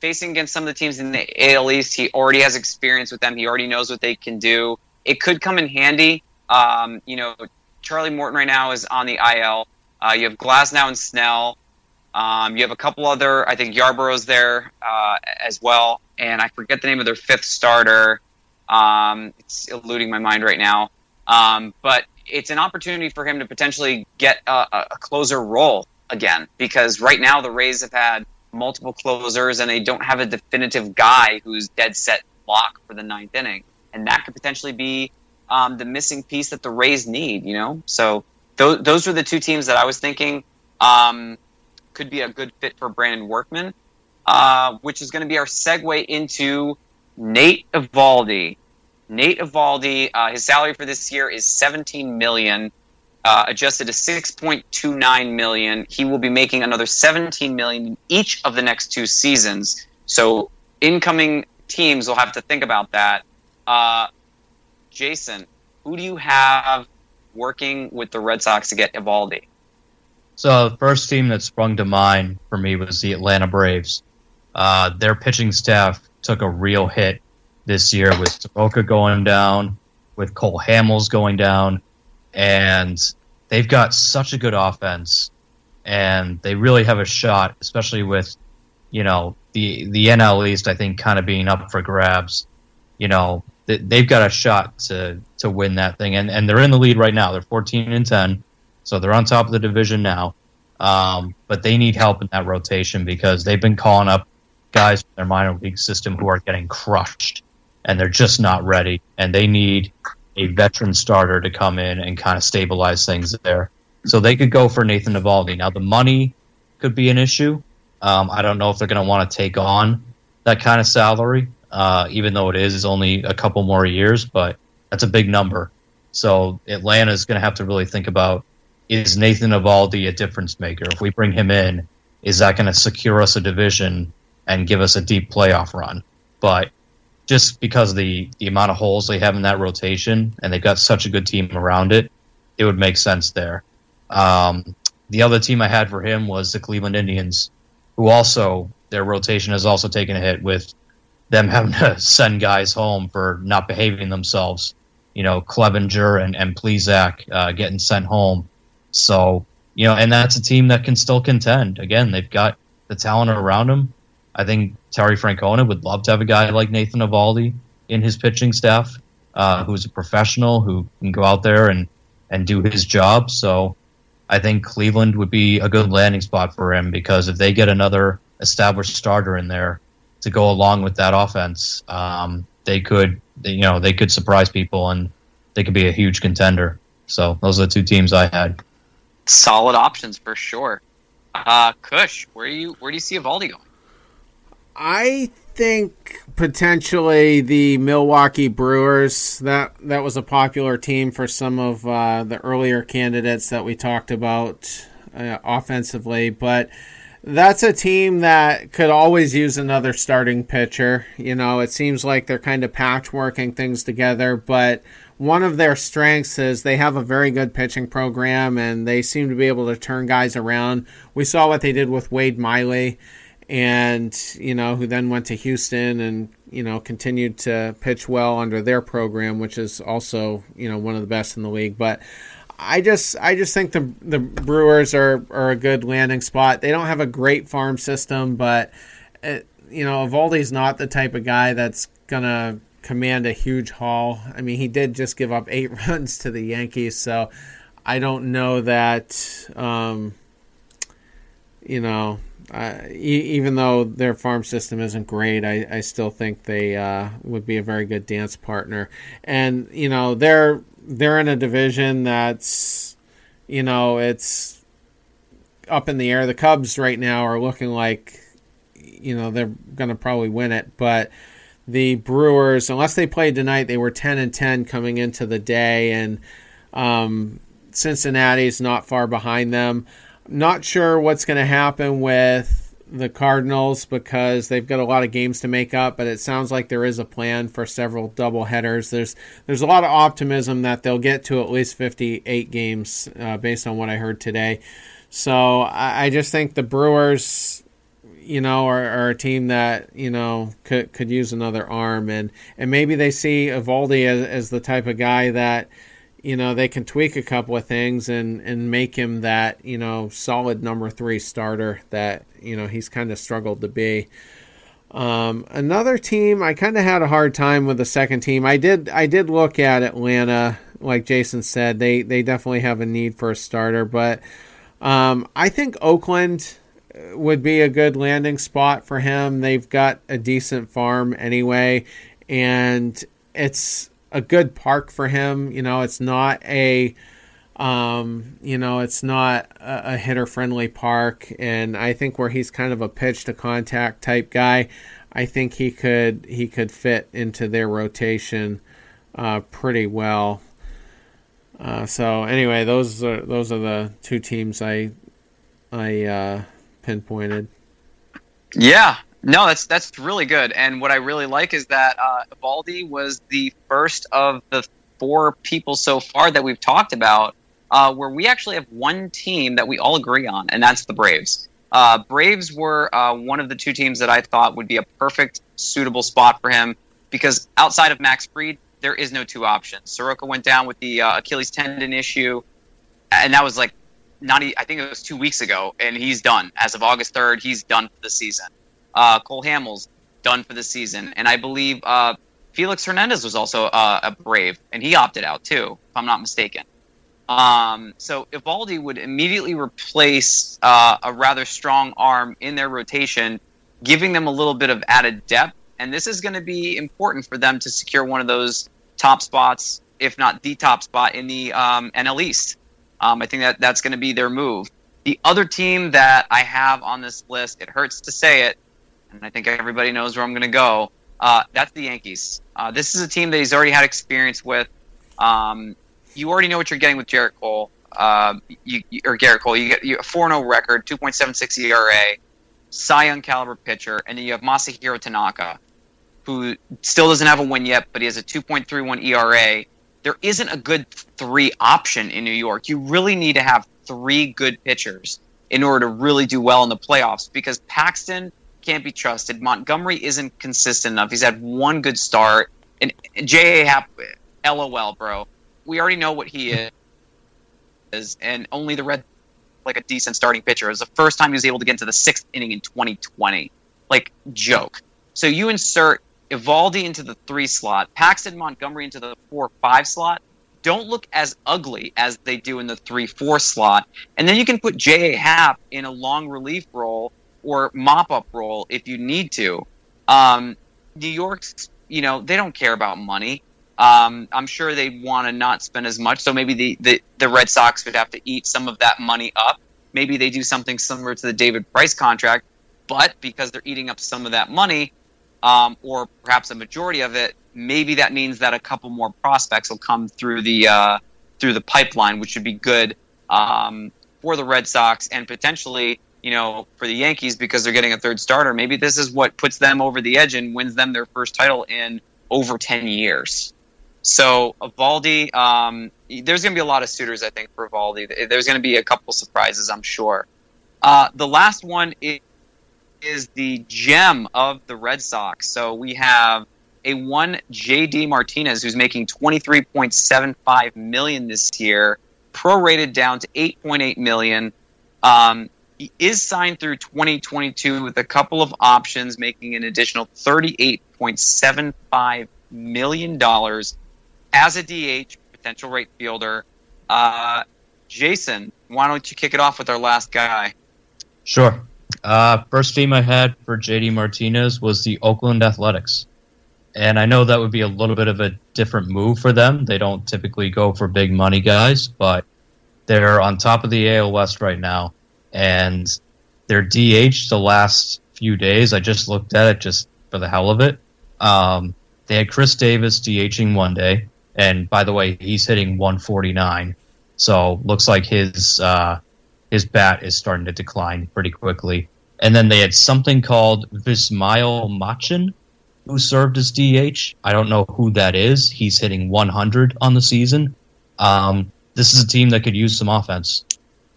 facing against some of the teams in the AL East, he already has experience with them. He already knows what they can do. It could come in handy. Um, you know, Charlie Morton right now is on the IL. Uh, you have Glasnow and Snell. Um, you have a couple other, I think Yarbrough's there uh, as well, and I forget the name of their fifth starter. Um, it's eluding my mind right now, um, but it's an opportunity for him to potentially get a, a closer role again because right now the Rays have had multiple closers and they don't have a definitive guy who's dead set lock for the ninth inning, and that could potentially be um, the missing piece that the Rays need. You know, so those those were the two teams that I was thinking. Um, could be a good fit for Brandon Workman, uh, which is going to be our segue into Nate Eovaldi. Nate Eovaldi, uh, his salary for this year is 17 million, uh, adjusted to 6.29 million. He will be making another 17 million each of the next two seasons. So incoming teams will have to think about that. Uh, Jason, who do you have working with the Red Sox to get Eovaldi? So the first team that sprung to mind for me was the Atlanta Braves. Uh, their pitching staff took a real hit this year with Soroka going down, with Cole Hamels going down, and they've got such a good offense, and they really have a shot, especially with you know the the NL East. I think kind of being up for grabs. You know they've got a shot to to win that thing, and and they're in the lead right now. They're 14 and 10 so they're on top of the division now. Um, but they need help in that rotation because they've been calling up guys from their minor league system who are getting crushed and they're just not ready. And they need a veteran starter to come in and kind of stabilize things there. So they could go for Nathan Eovaldi. Now, the money could be an issue. Um, I don't know if they're going to want to take on that kind of salary, uh, even though it is only a couple more years, but that's a big number. So Atlanta is going to have to really think about is Nathan Eovaldi a difference maker? If we bring him in, is that going to secure us a division and give us a deep playoff run? But just because the the amount of holes they have in that rotation, and they've got such a good team around it, it would make sense there. Um, the other team I had for him was the Cleveland Indians, who also their rotation has also taken a hit with them having to send guys home for not behaving themselves. You know, Clevinger and and Plesac uh, getting sent home so, you know, and that's a team that can still contend. Again, they've got the talent around them. I think Terry Francona would love to have a guy like Nathan Eovaldi in his pitching staff, uh, who's a professional who can go out there and, and do his job. So I think Cleveland would be a good landing spot for him because if they get another established starter in there to go along with that offense, um, they could, you know, they could surprise people and they could be a huge contender. So those are the two teams I had solid options for sure. Uh, Kush, where do you where do you see Eovaldi going? I think potentially the Milwaukee Brewers. That that was a popular team for some of uh, the earlier candidates that we talked about uh, offensively, but that's a team that could always use another starting pitcher. You know, it seems like they're kind of patchworking things together, but one of their strengths is they have a very good pitching program and they seem to be able to turn guys around. We saw what they did with Wade Miley and you know who then went to Houston and you know continued to pitch well under their program which is also you know one of the best in the league but I just I just think the the Brewers are are a good landing spot. They don't have a great farm system, but it, you know Eovaldi's not the type of guy that's gonna command a huge haul. I mean, he did just give up eight runs to the Yankees, so I don't know that, um, you know, uh, e- even though their farm system isn't great, I, I still think they uh, would be a very good dance partner. And you know they're they're in a division that's you know it's up in the air. The Cubs right now are looking like you know they're going to probably win it, but the Brewers, unless they played tonight, they were ten and ten coming into the day, and um, Cincinnati's not far behind them. Not sure what's going to happen with the Cardinals because they've got a lot of games to make up, but it sounds like there is a plan for several double headers. There's there's a lot of optimism that they'll get to at least 58 games uh, based on what I heard today. So I, I just think the Brewers, you know, are, are, a team that you know could could use another arm, and and maybe they see Eovaldi as, as the type of guy that you know they can tweak a couple of things and and make him that you know solid number three starter that you know he's kind of struggled to be. Um, another team I kind of had a hard time with the second team. I did I did look at Atlanta, like Jason said, they they definitely have a need for a starter, but um, I think Oakland would be a good landing spot for him. They've got a decent farm anyway, and it's a good park for him. You know, it's not a um, you know, it's not a, a hitter friendly park, and I think where he's kind of a pitch to contact type guy, I think he could he could fit into their rotation uh, pretty well. Uh, so anyway, those are those are the two teams I I uh, pinpointed. Yeah, no, that's that's really good. And what I really like is that uh, was the first of the four people so far that we've talked about uh, where we actually have one team that we all agree on, and that's the Braves. Uh, Braves were uh, one of the two teams that I thought would be a perfect, suitable spot for him because outside of Max Fried, there is no two options. Soroka went down with the uh, Achilles tendon issue, and that was like not. I think it was two weeks ago, and he's done as of August third. He's done for the season. Uh, Cole Hamels done for the season, and I believe uh, Felix Hernandez was also uh, a Brave, and he opted out too, if I'm not mistaken. Um, so Eovaldi would immediately replace uh, a rather strong arm in their rotation, giving them a little bit of added depth. And this is going to be important for them to secure one of those top spots, if not the top spot in the um, NL East. Um, I think that that's going to be their move. The other team that I have on this list, it hurts to say it, and I think everybody knows where I'm going to go. Uh, that's the Yankees. Uh, this is a team that he's already had experience with. Um, you already know what you're getting with Gerrit Cole. Uh, you, or Gerrit Cole, you get a 4 0 record, 2.76 ERA, Cy Young caliber pitcher, and then you have Masahiro Tanaka, who still doesn't have a win yet, but he has a 2.31 ERA. There isn't a good three option in New York. You really need to have three good pitchers in order to really do well in the playoffs because Paxton can't be trusted. Montgomery isn't consistent enough. He's had one good start. And J.A. Happ, LOL, bro. We already know what he is. And only the Red, like a decent starting pitcher. It was the first time he was able to get into the sixth inning in 2020. Like, joke. So you insert Eovaldi into the three slot, Paxton Montgomery into the four five slot. Don't look as ugly as they do in the three four slot. And then you can put J.A. Happ in a long relief role or mop up role if you need to. Um, New York's, you know, they don't care about money. Um, I'm sure they want to not spend as much, so maybe the, the, the Red Sox would have to eat some of that money up. Maybe they do something similar to the David Price contract, but because they're eating up some of that money, um, or perhaps a majority of it, maybe that means that a couple more prospects will come through the uh, through the pipeline, which would be good um, for the Red Sox and potentially you know, for the Yankees because they're getting a third starter. Maybe this is what puts them over the edge and wins them their first title in over 10 years. So, Eovaldi, um, there's going to be a lot of suitors, I think, for Eovaldi. There's going to be a couple surprises, I'm sure. Uh, the last one is, is the gem of the Red Sox. So, we have a one JD Martinez who's making 23.75 million this year, prorated down to 8.8 million. Um, he is signed through 2022 with a couple of options, making an additional $38.75 million as a DH, potential right fielder. Uh, Jason, why don't you kick it off with our last guy? Sure. Uh, first team I had for JD Martinez was the Oakland Athletics. And I know that would be a little bit of a different move for them. They don't typically go for big money guys, but they're on top of the AL West right now. And their DH the last few days, I just looked at it just for the hell of it. Um, they had Khris Davis DHing one day. And by the way, he's hitting 149. So looks like his uh, his bat is starting to decline pretty quickly. And then they had something called Vimael Machin, who served as DH. I don't know who that is. He's hitting 100 on the season. Um, this is a team that could use some offense.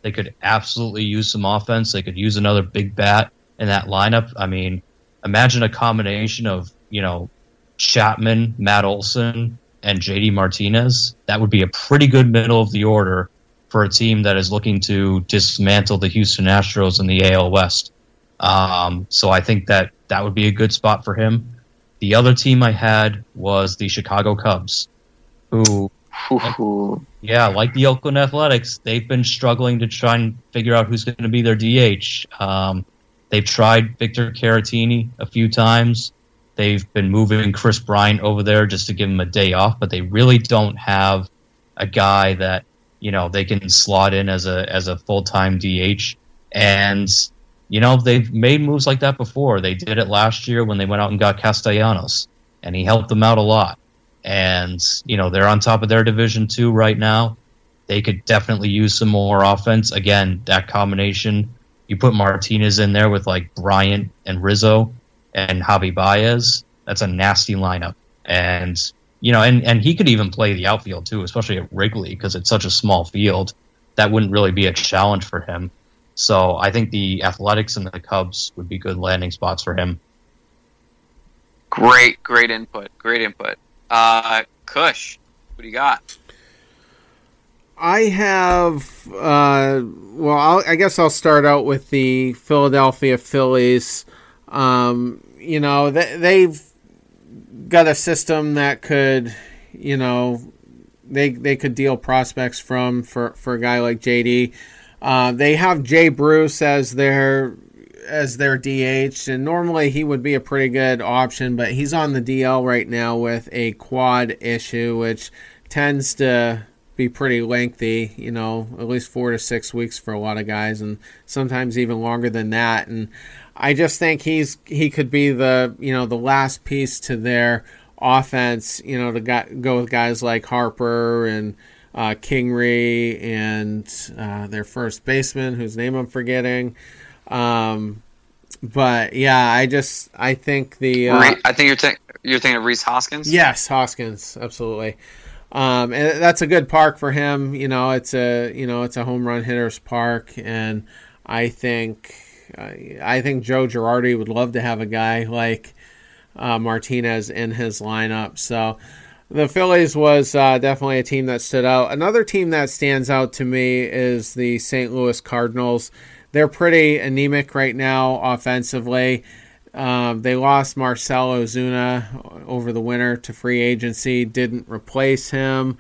They could absolutely use some offense. They could use another big bat in that lineup. I mean, imagine a combination of you know Chapman, Matt Olson, and JD Martinez. That would be a pretty good middle of the order for a team that is looking to dismantle the Houston Astros in the AL West. Um, so I think that that would be a good spot for him. The other team I had was the Chicago Cubs, who, yeah, like the Oakland Athletics, they've been struggling to try and figure out who's going to be their DH. Um, they've tried Victor Caratini a few times. They've been moving Kris Bryant over there just to give him a day off, but they really don't have a guy that you know they can slot in as a as a full time DH. And you know they've made moves like that before. They did it last year when they went out and got Castellanos, and he helped them out a lot. And you know they're on top of their division too right now. They could definitely use some more offense. Again, that combination. You put Martinez in there with like Bryant and Rizzo and Javi Baez, that's a nasty lineup. And you know, and and he could even play the outfield too, especially at Wrigley because it's such a small field. That wouldn't really be a challenge for him. So I think the Athletics and the Cubs would be good landing spots for him. Great, great input. Great input. Uh, Kush, what do you got? I have, uh, well, I'll, i guess I'll start out with the Philadelphia Phillies. Um, you know, they, they've got a system that could, you know, they they could deal prospects from for for a guy like JD. Uh, they have Jay Bruce as their as their DH, and normally he would be a pretty good option, but he's on the DL right now with a quad issue, which tends to be pretty lengthy. You know, at least four to six weeks for a lot of guys, and sometimes even longer than that. And I just think he's he could be the you know the last piece to their offense. You know to go with guys like Harper and uh, Kingery and uh, their first baseman, whose name I'm forgetting. Um, but yeah, I just I think the uh, I think you're you're thinking of Rhys Hoskins. Yes, Hoskins, absolutely. Um, and that's a good park for him. You know, it's a you know it's a home run hitters park, and I think I think Joe Girardi would love to have a guy like uh, Martinez in his lineup. So the Phillies was uh, definitely a team that stood out. Another team that stands out to me is the St. Louis Cardinals. They're pretty anemic right now offensively. Um, they lost Marcell Ozuna over the winter to free agency, didn't replace him.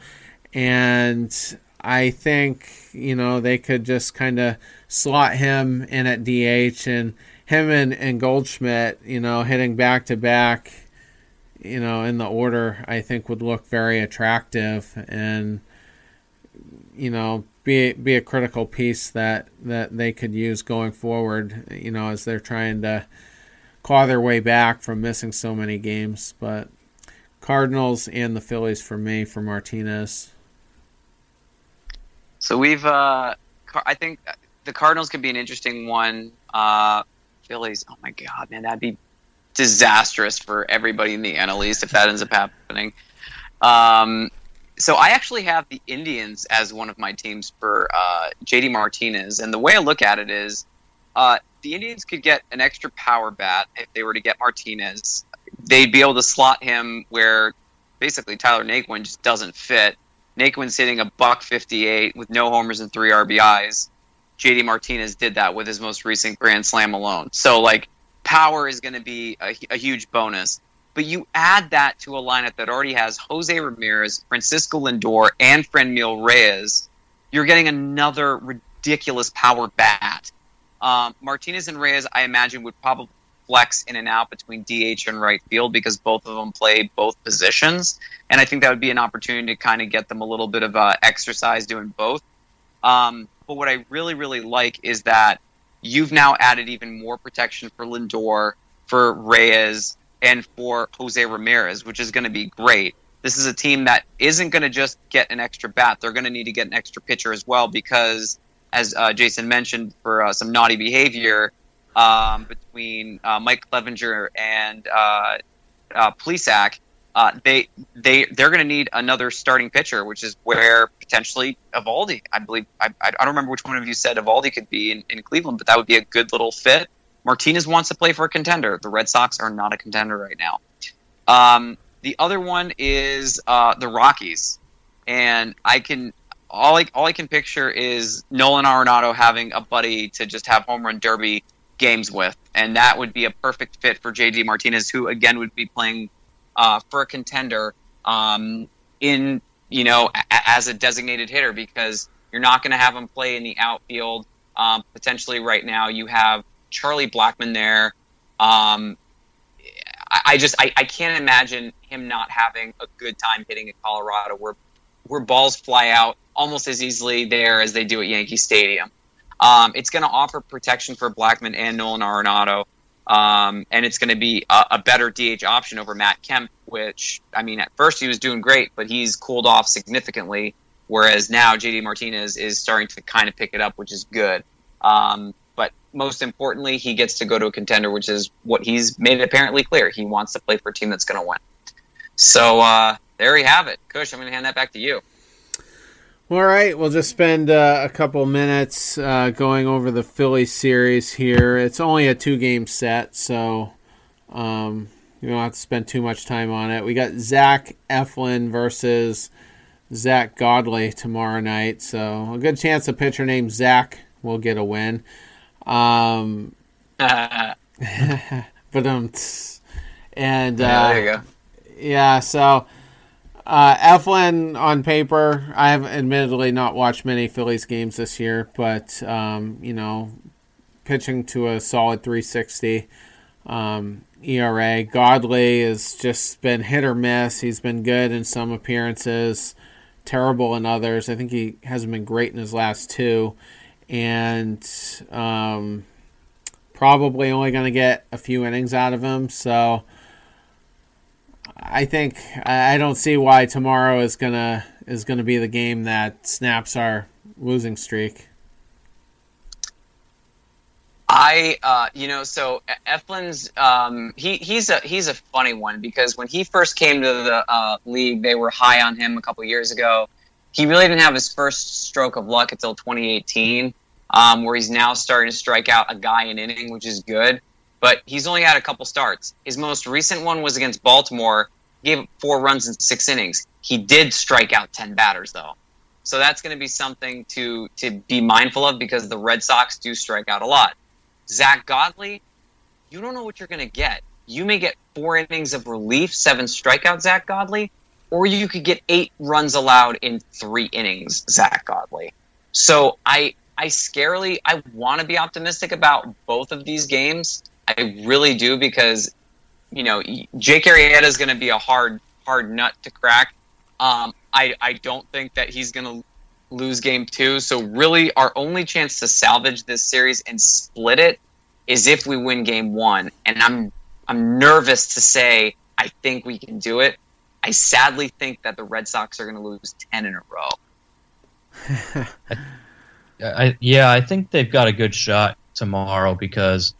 And I think, you know, they could just kind of slot him in at DH and him and, and Goldschmidt, you know, hitting back to back, you know, in the order, I think would look very attractive and, you know, be be a critical piece that that they could use going forward, you know, as they're trying to claw their way back from missing so many games. But Cardinals and the Phillies for me for Martinez. So we've, uh, I think the Cardinals could be an interesting one. Uh, Phillies, oh my god, man, that'd be disastrous for everybody in the NL if that ends up happening. Um, so I actually have the Indians as one of my teams for uh, JD Martinez, and the way I look at it is, uh, the Indians could get an extra power bat if they were to get Martinez. They'd be able to slot him where basically Tyler Naquin just doesn't fit. Naquin's hitting a buck fifty eight with no homers and three RBIs. JD Martinez did that with his most recent Grand Slam alone. So like power is going to be a, a, huge bonus. But you add that to a lineup that already has Jose Ramirez, Francisco Lindor, and Franmil Reyes. You're getting another ridiculous power bat. Um, Martinez and Reyes, I imagine, would probably flex in and out between DH and right field because both of them play both positions, and I think that would be an opportunity to kind of get them a little bit of uh, exercise doing both. Um, but what I really, really like is that you've now added even more protection for Lindor, for Reyes, and for Jose Ramirez, which is going to be great. This is a team that isn't going to just get an extra bat; they're going to need to get an extra pitcher as well because, as uh, Jason mentioned, for uh, some naughty behavior um, between uh, Mike Clevinger and uh, uh, Plesac, uh, they they they're going to need another starting pitcher, which is where potentially Eovaldi. I believe I, I don't remember which one of you said Eovaldi could be in, in Cleveland, but that would be a good little fit. Martinez wants to play for a contender. The Red Sox are not a contender right now. Um, the other one is uh, the Rockies, and I can all I all I can picture is Nolan Arenado having a buddy to just have home run derby games with, and that would be a perfect fit for JD Martinez, who again would be playing uh, for a contender um, in you know a- as a designated hitter because you're not going to have him play in the outfield. Um, potentially, right now you have Charlie Blackmon there. Um, I, I just I, I can't imagine him not having a good time hitting in Colorado, where where balls fly out almost as easily there as they do at Yankee Stadium. Um, it's going to offer protection for Blackmon and Nolan Arenado. Um, and it's going to be a, a, better DH option over Matt Kemp, which, I mean, at first he was doing great, but he's cooled off significantly. Whereas now JD Martinez is starting to kind of pick it up, which is good. Um, but most importantly, he gets to go to a contender, which is what he's made apparently clear. He wants to play for a team that's going to win. So uh, there we have it. Kush, I'm going to hand that back to you. All right, we'll just spend uh, a couple minutes uh, going over the Philly series here. It's only a two game set, so um, you don't have to spend too much time on it. We got Zach Eflin versus Zack Godley tomorrow night, so a good chance a pitcher named Zach will get a win. Um, but um, and uh, yeah, there you go. Yeah, so uh, Eflin on paper, I have admittedly not watched many Phillies games this year, but um, you know, pitching to a solid 360 um, ERA. Godley has just been hit or miss. He's been good in some appearances, terrible in others. I think he hasn't been great in his last two, and um, probably only going to get a few innings out of him. So. I think I don't see why tomorrow is gonna is gonna be the game that snaps our losing streak. I, uh, you know, so Eflin's um, he he's a he's a funny one because when he first came to the uh, league, they were high on him a couple years ago. He really didn't have his first stroke of luck until 2018, um, where he's now starting to strike out a guy an inning, which is good but he's only had a couple starts. His most recent one was against Baltimore. Gave four runs in six innings. He did strike out ten batters though, so that's going to be something to to be mindful of because the Red Sox do strike out a lot. Zack Godley, you don't know what you're going to get. You may get four innings of relief, seven strikeout Zack Godley, or you could get eight runs allowed in three innings, Zack Godley. So I I scarily I want to be optimistic about both of these games. I really do because you know Jake Arrieta is going to be a hard hard nut to crack. Um, I I don't think that he's going to lose game two. So really, our only chance to salvage this series and split it is if we win game one. And I'm I'm nervous to say I think we can do it. I sadly think that the Red Sox are going to lose ten in a row. I, yeah, I think they've got a good shot tomorrow because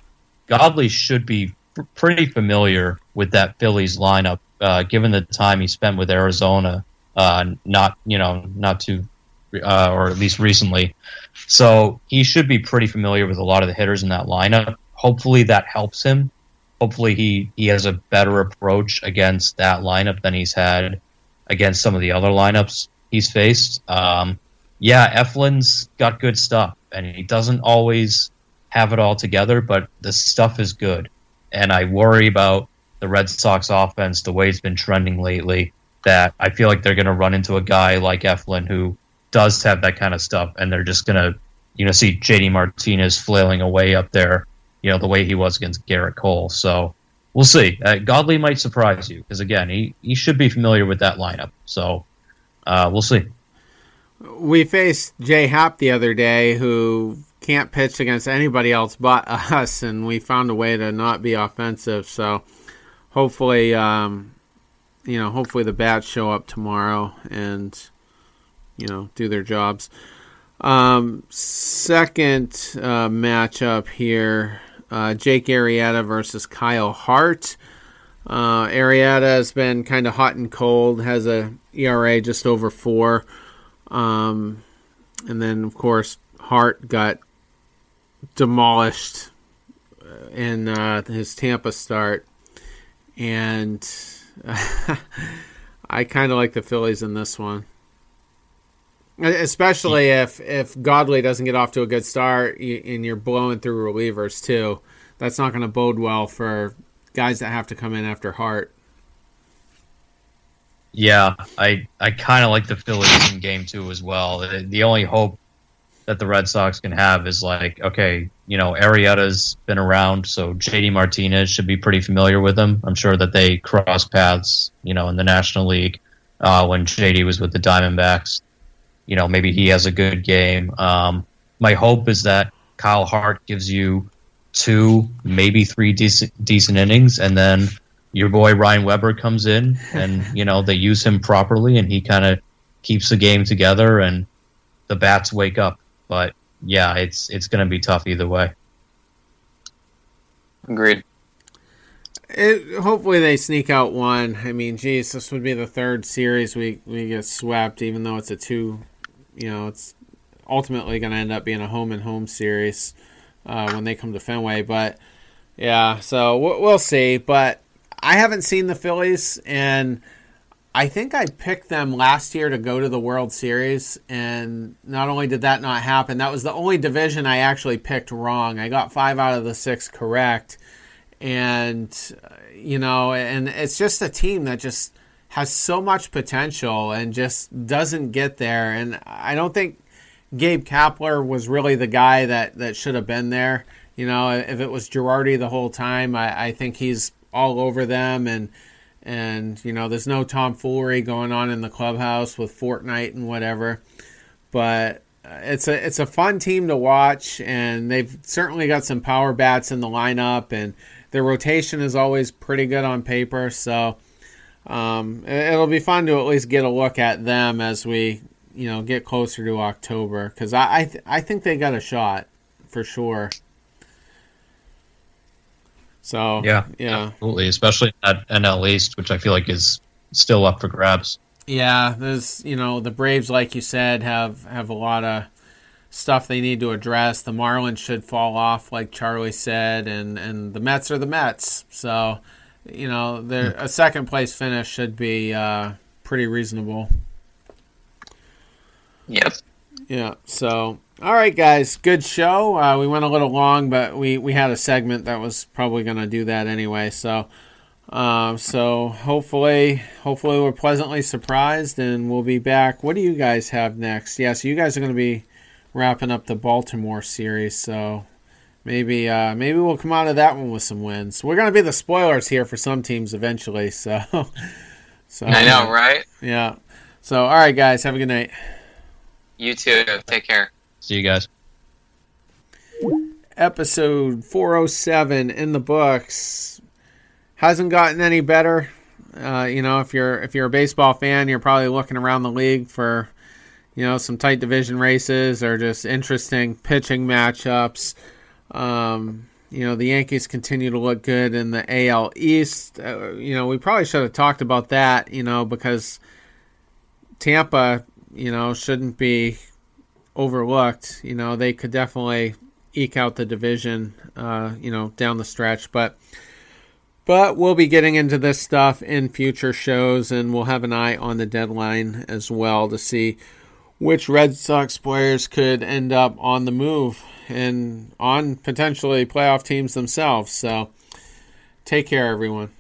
Godley should be pretty familiar with that Phillies lineup, uh, given the time he spent with Arizona. Uh, not you know not too, uh, or at least recently. So he should be pretty familiar with a lot of the hitters in that lineup. Hopefully that helps him. Hopefully he he has a better approach against that lineup than he's had against some of the other lineups he's faced. Um, yeah, Eflin's got good stuff, and he doesn't always have it all together, but the stuff is good. And I worry about the Red Sox offense, the way it's been trending lately, that I feel like they're going to run into a guy like Eflin who does have that kind of stuff, and they're just going to you know see JD Martinez flailing away up there, you know the way he was against Gerrit Cole. So we'll see. Uh, Godley might surprise you because again he he should be familiar with that lineup. So uh, we'll see. We faced Jay Happ the other day, who can't pitch against anybody else but us, and we found a way to not be offensive. So hopefully, um, you know, hopefully the bats show up tomorrow and you know do their jobs. Um, second uh, matchup here: uh, Jake Arrieta versus Kyle Hart. Uh, Arrieta has been kind of hot and cold, has a ERA just over four. Um, and then, of course, Hart got demolished in uh, his Tampa start. And I kind of like the Phillies in this one. Especially if, if Godley doesn't get off to a good start and you're blowing through relievers, too. That's not going to bode well for guys that have to come in after Hart. Yeah, I I kind of like the Phillies in game two as well. The, the, only hope that the Red Sox can have is like, okay, you know, Arrieta's been around, so JD Martinez should be pretty familiar with him. I'm sure that they cross paths, you know, in the National League uh, when JD was with the Diamondbacks. You know, maybe he has a good game. Um, my hope is that Kyle Hart gives you two, maybe three decent decent innings, and then your boy Ryan Weber comes in and you know they use him properly and he kind of keeps the game together and the bats wake up. But yeah, it's it's going to be tough either way. Agreed. It, hopefully they sneak out one. I mean, geez, this would be the third series we we get swept, even though it's a two. You know, it's ultimately going to end up being a home and home series uh, when they come to Fenway. But yeah, so we'll, we'll see. But I haven't seen the Phillies, and I think I picked them last year to go to the World Series, and not only did that not happen, that was the only division I actually picked wrong. I got five out of the six correct, and uh, you know, and it's just a team that just has so much potential and just doesn't get there. And I don't think Gabe Kapler was really the guy that that should have been there. You know, if it was Girardi the whole time, I, I think he's all over them and and you know there's no tomfoolery going on in the clubhouse with Fortnite and whatever. But uh, it's a it's a fun team to watch, and they've certainly got some power bats in the lineup, and their rotation is always pretty good on paper. So um, it'll be fun to at least get a look at them as we you know get closer to October because I I, th- I think they got a shot for sure. So yeah, yeah, absolutely, especially at NL East, which I feel like is still up for grabs. Yeah, there's you know the Braves, like you said, have have a lot of stuff they need to address. The Marlins should fall off, like Charlie said, and and the Mets are the Mets. So you know, hmm. a second place finish should be uh, pretty reasonable. Yep. Yeah. So all right, guys, good show. Uh, we went a little long, but we, we had a segment that was probably going to do that anyway. So, uh, so hopefully, hopefully we're pleasantly surprised, and we'll be back. What do you guys have next? Yeah, so you guys are going to be wrapping up the Baltimore series, so maybe uh, maybe we'll come out of that one with some wins. We're going to be the spoilers here for some teams eventually. So, so I know, right? Yeah. So, all right, guys, have a good night. You too. Take care. See you guys. Episode 407 in the books. Hasn't gotten any better. Uh, you know, if you're if you're a baseball fan, you're probably looking around the league for you know some tight division races or just interesting pitching matchups. Um, you know, the Yankees continue to look good in the AL East. Uh, you know, we probably should have talked about that. You know, because Tampa, you know, shouldn't be overlooked. You know, they could definitely eke out the division, uh, you know, down the stretch. But but we'll be getting into this stuff in future shows, and we'll have an eye on the deadline as well to see which Red Sox players could end up on the move and on potentially playoff teams themselves. So take care, everyone.